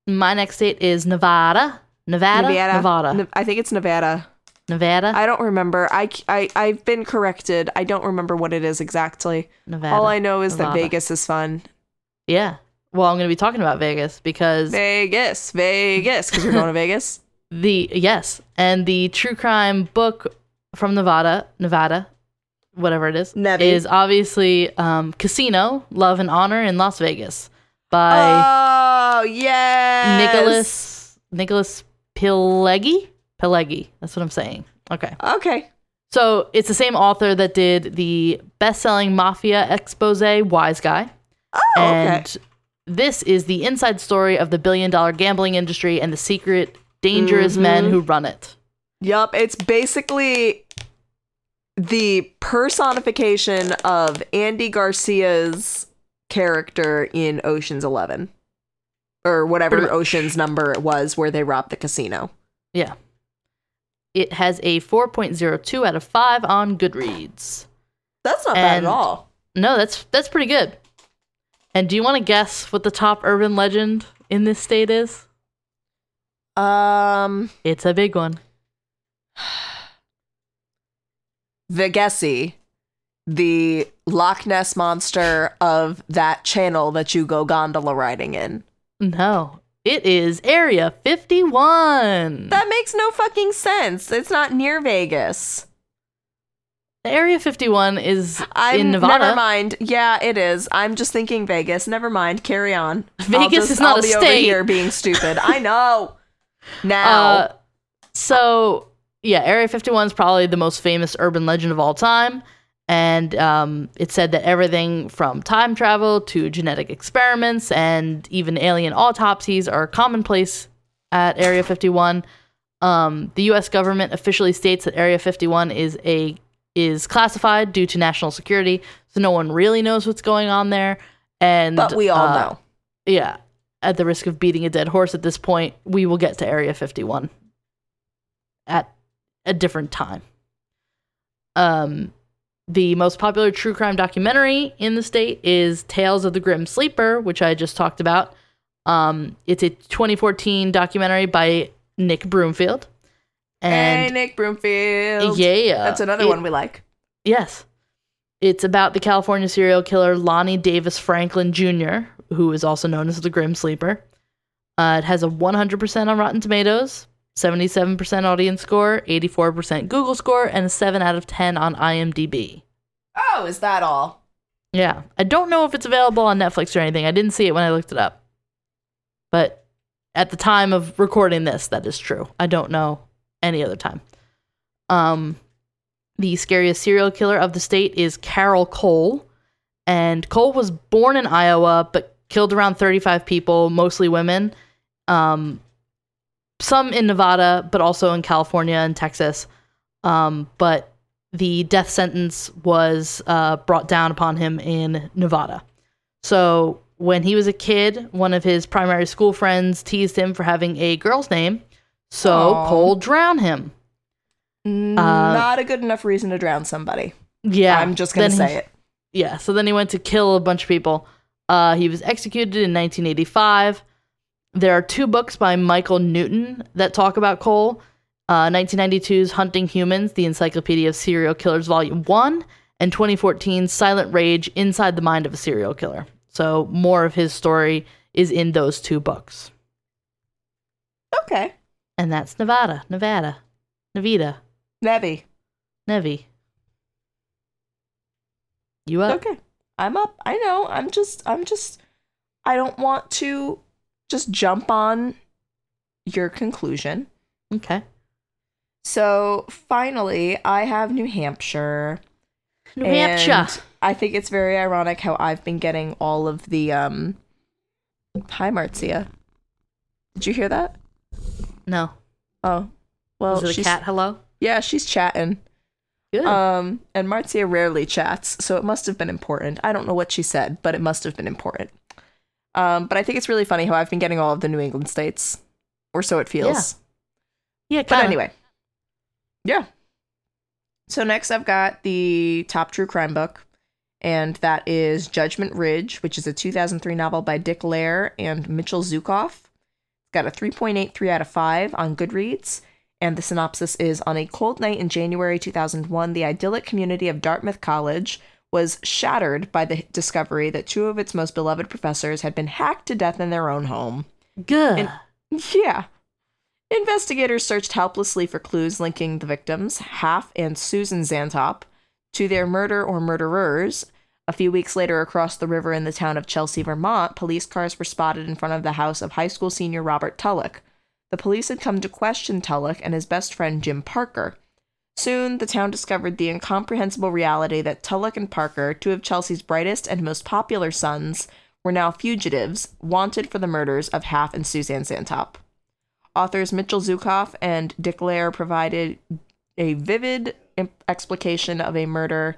My next state is Nevada. Nevada, Nevada, Ne- I think it's Nevada. Nevada, I don't remember. I, I, I've been corrected. I don't remember what it is exactly. Nevada. All I know is Nevada. that Vegas is fun. Yeah. Well, I'm going to be talking about Vegas because Vegas, Vegas, because we're going to Vegas. the yes, and the true crime book from Nevada, Nevada, whatever it is, Nevi. is obviously um, Casino: Love and Honor in Las Vegas by Oh yes, Nicholas Nicholas Pileggi. Pileggi. That's what I'm saying. Okay. Okay. So it's the same author that did the best-selling Mafia expose Wise Guy. Oh, okay. And this is the inside story of the billion-dollar gambling industry and the secret, dangerous mm-hmm. men who run it. Yup, it's basically the personification of Andy Garcia's character in Ocean's 11 or whatever. Ocean's number it was where they robbed the casino. Yeah. It has a 4.02 out of 5 on Goodreads. That's not bad at all. No, that's that's pretty good. And do you want to guess what the top urban legend in this state is? Um It's a big one. Vegassi, the Loch Ness monster of that channel that you go gondola riding in. No, it is Area 51. That makes no fucking sense. It's not near Vegas. Area 51 is I'm in Nevada. never mind. Yeah, it is. I'm just thinking Vegas. Never mind. Carry on. Vegas just- is not I'll a be over state. here being stupid. I know. Now, Uh, so yeah, Area 51 is probably the most famous urban legend of all time. And um, it said that everything from time travel to genetic experiments and even alien autopsies are commonplace at Area 51. Um, the U.S. government officially states that Area 51 is a is classified due to national security, so no one really knows what's going on there. And but we all uh, know. yeah, at the risk of beating a dead horse at this point, we will get to Area 51 at a different time. Um, the most popular true crime documentary in the state is Tales of the Grim Sleeper, which I just talked about. Um, it's a 2014 documentary by Nick Broomfield. hey, Nick Broomfield. yeah, That's another it- one we like. Yes. It's about the California serial killer Lonnie Davis Franklin Jr., who is also known as the Grim Sleeper. Uh, it has a 100% on Rotten Tomatoes, 77% audience score, 84% Google score, and a 7 out of 10 on IMDb. Oh, is that all? Yeah. I don't know if it's available on Netflix or anything. I didn't see it when I looked it up. But at the time of recording this, that is true. I don't know any other time. Um, the scariest serial killer of the state is Carroll Cole. And Cole was born in Iowa, but killed around 35 people, mostly women. Um, some in Nevada, but also in California and Texas. Um, but the death sentence was uh, brought down upon him in Nevada. So when he was a kid, one of his primary school friends teased him for having a girl's name. So Aw. Cole drowned him. Not a good enough reason to drown somebody. Yeah, I'm just going to say he- it. Yeah, so then he went to kill a bunch of people. Uh, he was executed in 1985. There are two books by Michael Newton that talk about Cole. Uh, 1992's Hunting Humans, the Encyclopedia of Serial Killers, Volume 1, and 2014's Silent Rage Inside the Mind of a Serial Killer. So more of his story is in those two books. Okay. And that's Nevada, Nevada, Nevada, Nevi. Nevi. You up? Okay. I'm up. I know. I'm just I'm just I don't want to just jump on your conclusion. Okay. So finally, I have New Hampshire. New and Hampshire. I think it's very ironic how I've been getting all of the um Hi Marcia. Did you hear that? No. Oh. Well, Is it a she's cat? Hello? yeah, she's chatting. Good. Um, and Marcia rarely chats, so it must have been important. I don't know what she said, but it must have been important. Um, but I think it's really funny how I've been getting all of the New England states, or so it feels. yeah, But anyway, yeah. So next, I've got the top true crime book, and that is Judgment Ridge, which is a 2003 novel by Dick Lehr and Mitchell Zuckoff. It's got a 3.83 out of 5 on Goodreads. And the synopsis is On a cold night in January 2001, the idyllic community of Dartmouth College was shattered by the discovery that two of its most beloved professors had been hacked to death in their own home. Good. And- Yeah. Investigators searched helplessly for clues linking the victims, Half and Susan Zantop, to their murder or murderers. A few weeks later, across the river in the town of Chelsea, Vermont, police cars were spotted in front of the house of high school senior Robert Tulloch. The police had come to question Tulloch and his best friend Jim Parker. Soon, the town discovered the incomprehensible reality that Tulloch and Parker, two of Chelsea's brightest and most popular sons, were now fugitives, wanted for the murders of Half and Susanne Zantop. Authors Mitchell Zuckoff and Dick Lehr provided a vivid explication of a murder.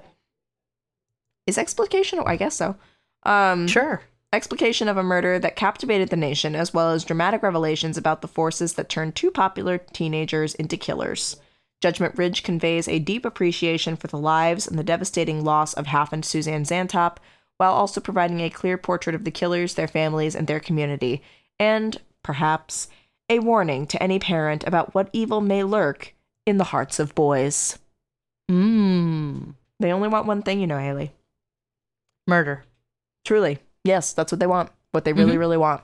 Is explication? Oh, I guess so. Um, sure. explication of a murder that captivated the nation, as well as dramatic revelations about the forces that turned two popular teenagers into killers. Judgment Ridge conveys a deep appreciation for the lives and the devastating loss of Half and Susanne Zantop, while also providing a clear portrait of the killers, their families, and their community, and, perhaps, a warning to any parent about what evil may lurk in the hearts of boys. Mmm. They only want one thing, you know, Haley. Murder. Truly. Yes, that's what they want. What they really, Mhm. really want.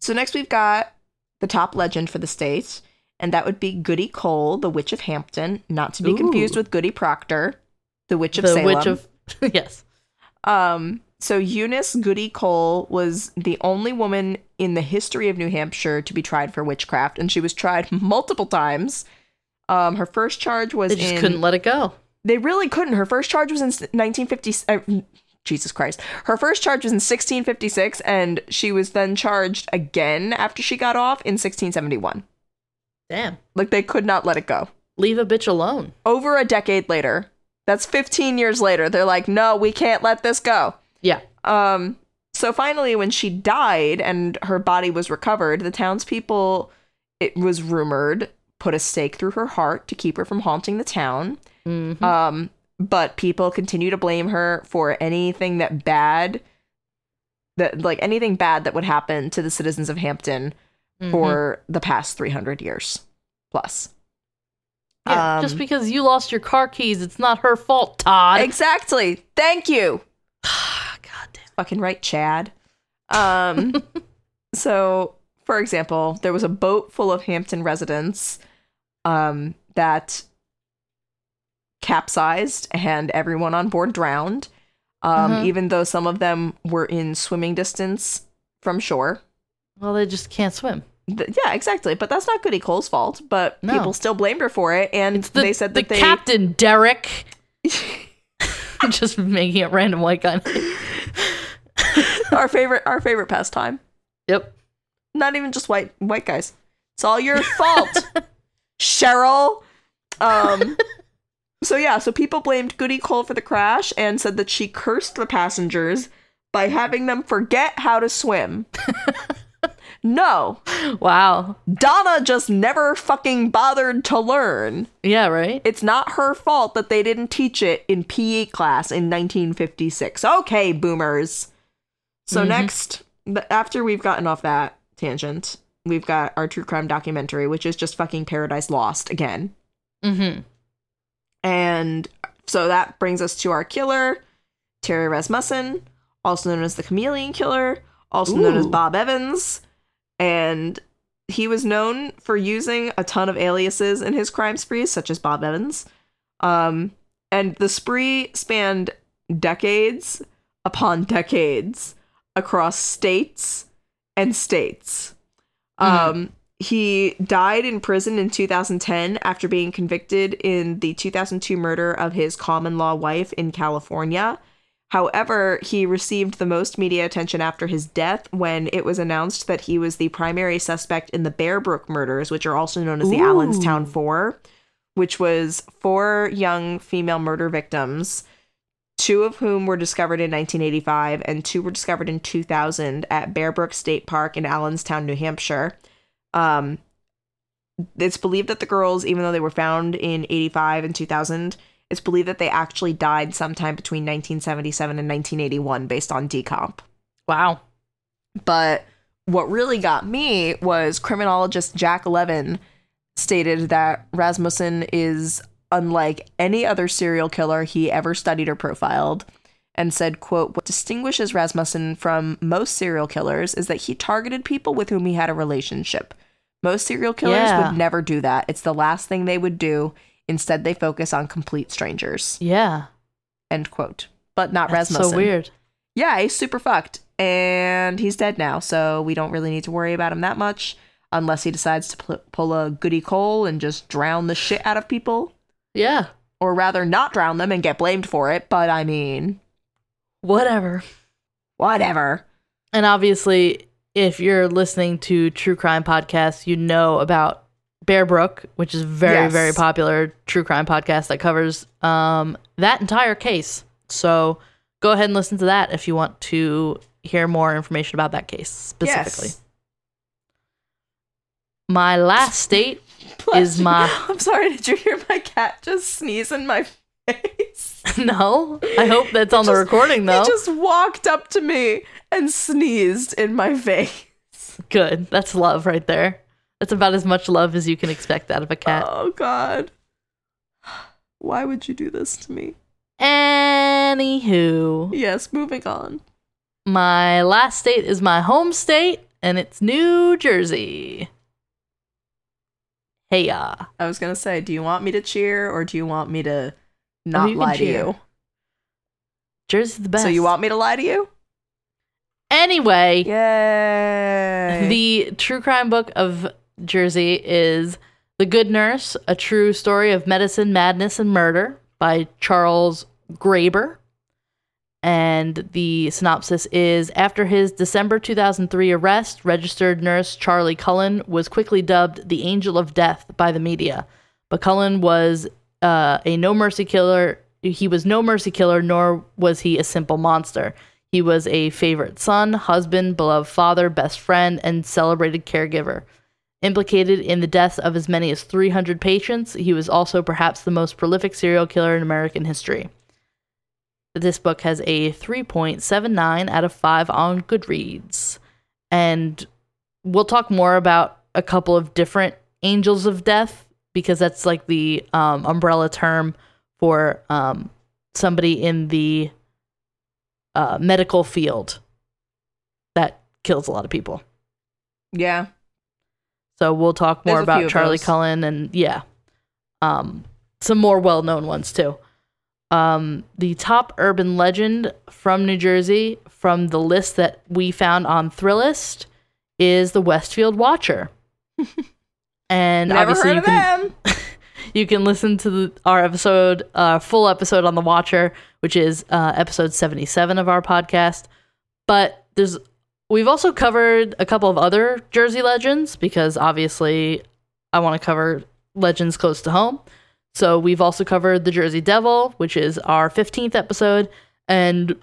So next we've got the top legend for the state, and that would be Goody Cole, the Witch of Hampton, not to be confused with Goody Proctor, the Witch of the Salem. witch of yes. Um, so Eunice Goody Cole was the only woman in the history of New Hampshire to be tried for witchcraft, and she was tried multiple times. Um, her first charge was They just in, couldn't let it go. They really couldn't. Her first charge was in 1950. Uh, Jesus Christ. Her first charge was in 1656, and she was then charged again after she got off in 1671. Damn. Like they could not let it go. Leave a bitch alone. Over a decade later, that's 15 years later, they're like, no, we can't let this go. Yeah. Um, so finally, when she died and her body was recovered, the townspeople, it was rumored, put a stake through her heart to keep her from haunting the town. Mhm. Um, but people continue to blame her for anything that bad, that like anything bad that would happen to the citizens of Hampton Mhm. for the past 300 years plus. Yeah, um, just because you lost your car keys, it's not her fault, Todd. Exactly. Thank you. God damn. Fucking right, Chad. Um, so, for example, there was a boat full of Hampton residents um, that capsized and everyone on board drowned, um, Mhm. even though some of them were in swimming distance from shore. Well, they just can't swim. Th- yeah, exactly. But that's not Goody Cole's fault. But No. people still blamed her for it, and the, they said the that they captain, Derek. just making a random white guy. our favorite our favorite pastime. yep. Not even just white white guys. It's all your fault, Cheryl. Um. So yeah, so people blamed Goody Cole for the crash and said that she cursed the passengers by having them forget how to swim. No, Wow. Donna just never fucking bothered to learn. Yeah, right? It's not her fault that they didn't teach it in PE class in 1956. Okay, boomers. So Mhm. next, after we've gotten off that tangent, we've got our true crime documentary, which is just fucking Paradise Lost again. Mm-hmm. And so that brings us to our killer, Terry Rasmussen, also known as the Chameleon Killer, also known as Bob Evans. And he was known for using a ton of aliases in his crime sprees, such as Bob Evans. Um, and the spree spanned decades upon decades across states and states. Um, he died in prison in 2010 after being convicted in the 2002 murder of his common law wife in California. However, he received the most media attention after his death when it was announced that he was the primary suspect in the Bear Brook murders, which are also known as the Ooh. Allenstown Four, which was four young female murder victims, two of whom were discovered in 1985 and two were discovered in 2000 at Bear Brook State Park in Allenstown, New Hampshire. Um, it's believed that the girls, even though they were found in 85 and 2000, it's believed that they actually died sometime between 1977 and 1981 based on decomp. Wow. But what really got me was criminologist Jack Levin stated that Rasmussen is unlike any other serial killer he ever studied or profiled and said quote what distinguishes Rasmussen from most serial killers is that he targeted people with whom he had a relationship. Most serial killers Yeah. would never do that. It's the last thing they would do. Instead they focus on complete strangers. Yeah. End quote. But not That's Rasmussen. so weird. Yeah, he's super fucked. And he's dead now, so we don't really need to worry about him that much unless he decides to pl- pull a goody Cole and just drown the shit out of people. Yeah. Or rather, not drown them and get blamed for it, but I mean, Whatever. whatever. And obviously, if you're listening to true crime podcasts, you know about Bear Brook, which is very, Yes. very popular true crime podcast that covers um, that entire case. So go ahead and listen to that if you want to hear more information about that case specifically. Yes. My last state is my I'm sorry, did you hear my cat just sneeze in my face? no. I hope that's on the recording though. He just walked up to me and sneezed in my face. Good. That's love right there. That's about as much love as you can expect out of a cat. Oh, God. Why would you do this to me? Anywho, Yes, moving on. my last state is my home state, and it's New Jersey. Hey ya. I was gonna say, do you want me to cheer or do you want me to not Oh, lie to cheer. you? Jersey's the best. So you want me to lie to you? Anyway, Yay! the true crime book of Jersey is The Good Nurse, a true story of medicine, madness, and murder by Charles Graeber. And the synopsis is After his December 2003 arrest, registered nurse Charlie Cullen was quickly dubbed the Angel of Death by the media. But Cullen was uh, a no mercy killer. He was no mercy killer, nor was he a simple monster. He was a favorite son, husband, beloved father, best friend, and celebrated caregiver. Implicated in the deaths of as many as 300 patients, he was also perhaps the most prolific serial killer in American history. This book has a 3.79 out of 5 on Goodreads. And we'll talk more about a couple of different angels of death because that's like the um, umbrella term for um, somebody in the uh, medical field that kills a lot of people. yeah. So we'll talk more There's about Charlie. Cullen and yeah, um, some more well-known ones too. Um, the top urban legend from New Jersey, from the list that we found on Thrillist, is the Westfield Watcher. and Never obviously heard you of can them. you can listen to the, our episode, uh, full episode on the Watcher, which is uh, episode seventy-seven of our podcast. But there's we've also covered a couple of other Jersey legends because obviously I want to cover legends close to home. So we've also covered the Jersey Devil, which is our fifteenth episode, and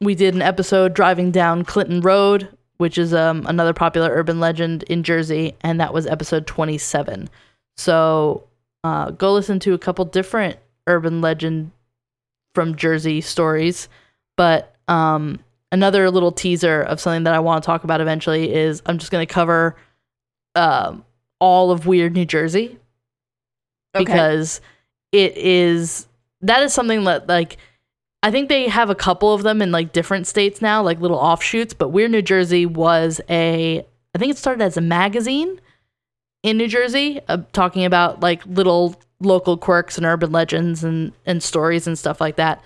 we did an episode driving down Clinton Road, which is um, another popular urban legend in Jersey, and that was episode twenty-seven. So uh, go listen to a couple different urban legend from Jersey stories. But um, another little teaser of something that I want to talk about eventually is I'm just going to cover um, all of Weird New Jersey Okay. because it is that is something that like I think they have a couple of them in like different states now, like little offshoots. But Weird New Jersey was a I think it started as a magazine in New Jersey, uh, talking about like little local quirks and urban legends and and stories and stuff like that.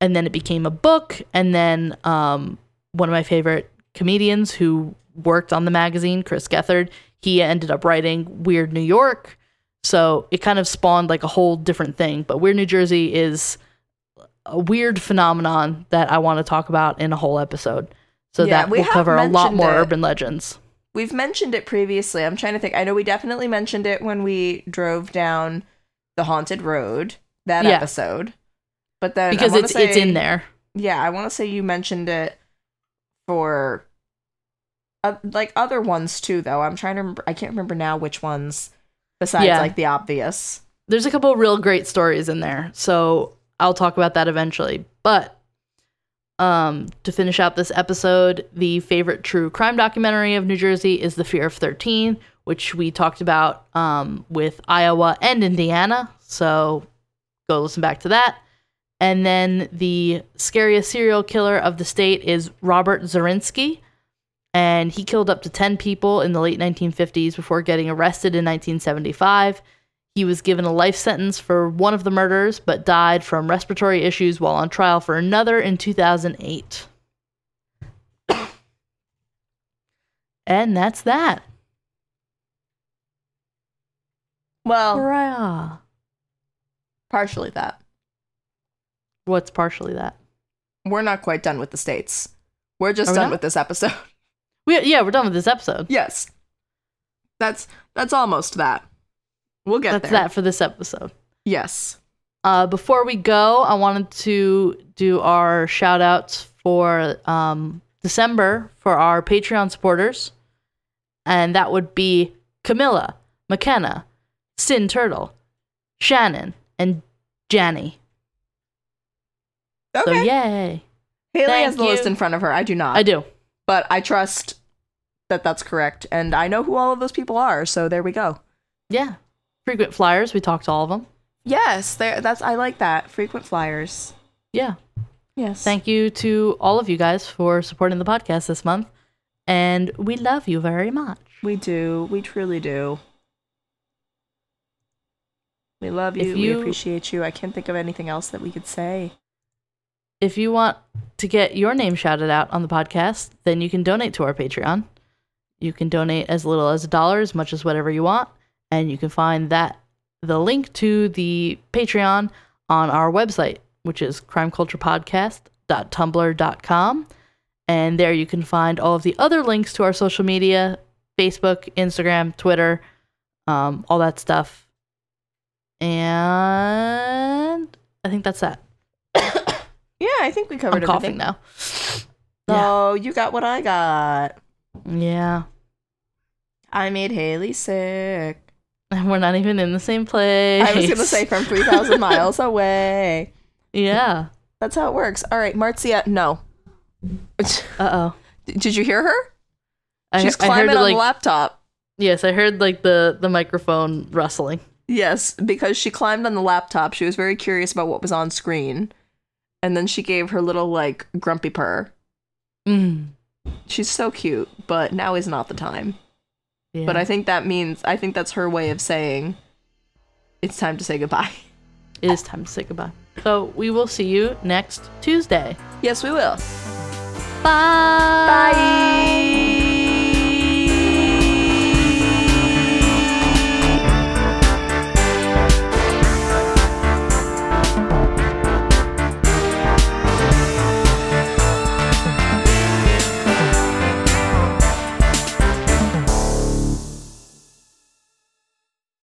And then it became a book, and then um, one of my favorite comedians who worked on the magazine, Chris Gethard, he ended up writing Weird New York. So it kind of spawned like a whole different thing. But Weird New Jersey is a weird phenomenon that I want to talk about in a whole episode. So Yeah, that we will cover a lot more it. urban legends. We've mentioned it previously. I'm trying to think. I know we definitely mentioned it when we drove down the haunted road that Yeah. episode. But then Because it's it's in there. Yeah, I want to say you mentioned it for uh, like other ones too though. I'm trying to remember I can't remember now which ones besides Yeah. like the obvious. there's a couple of real great stories in there. So I'll talk about that eventually. But Um, to finish out this episode, the favorite true crime documentary of New Jersey is The Fear of 13, which we talked about um, with Iowa and Indiana. So go listen back to that. And then the scariest serial killer of the state is Robert Zarinsky. And he killed up to 10 people in the late 1950s before getting arrested in 1975. He was given a life sentence for one of the murders, but died from respiratory issues while on trial for another in 2008. and that's that. Well, Hurrah. partially that. What's partially that? We're not quite done with the states. We're just Are we done not? with this episode. We, yeah, we're done with this episode. yes. That's that's almost that. We'll get That's there. that for this episode. Yes. Uh, before we go, I wanted to do our shout outs for um, December for our Patreon supporters. And that would be Camilla, McKenna, Sin Turtle, Shannon, and Janny. Okay. So, yay. Haley Thank has the list in front of her. I do not. I do. but I trust that that's correct, and I know who all of those people are. So there we go. Yeah. Frequent flyers. We talked to all of them. Yes, there. That's I like that. Frequent flyers. Yeah. Yes. Thank you to all of you guys for supporting the podcast this month. And we love you very much. We do. We truly do. We love you. If We appreciate you. I can't think of anything else that we could say. If you want to get your name shouted out on the podcast, then you can donate to our Patreon. You can donate as little as a dollar, as much as whatever you want, and you can find that the link to the Patreon on our website, which is crimeculturepodcast.tumblr.com. And there you can find all of the other links to our social media Facebook, Instagram, Twitter, um, all that stuff. And I think that's that. Yeah, I think we covered I'm coughing everything. now. Yeah. So you got what I got. Yeah. I made Haley sick. And we're not even in the same place. I was gonna say from three thousand miles away. Yeah. That's how it works. All right, Marcia. No. Uh oh. Did you hear her? She's climbing on like the laptop. yes, I heard like the the microphone rustling. Yes, because she climbed on the laptop. She was very curious about what was on screen. And then she gave her little like grumpy purr. Mm. She's so cute, but now is not the time. Yeah. But I think that means I think that's her way of saying it's time to say goodbye. it is time to say goodbye. So we will see you next Tuesday. Yes, we will. Bye. Bye.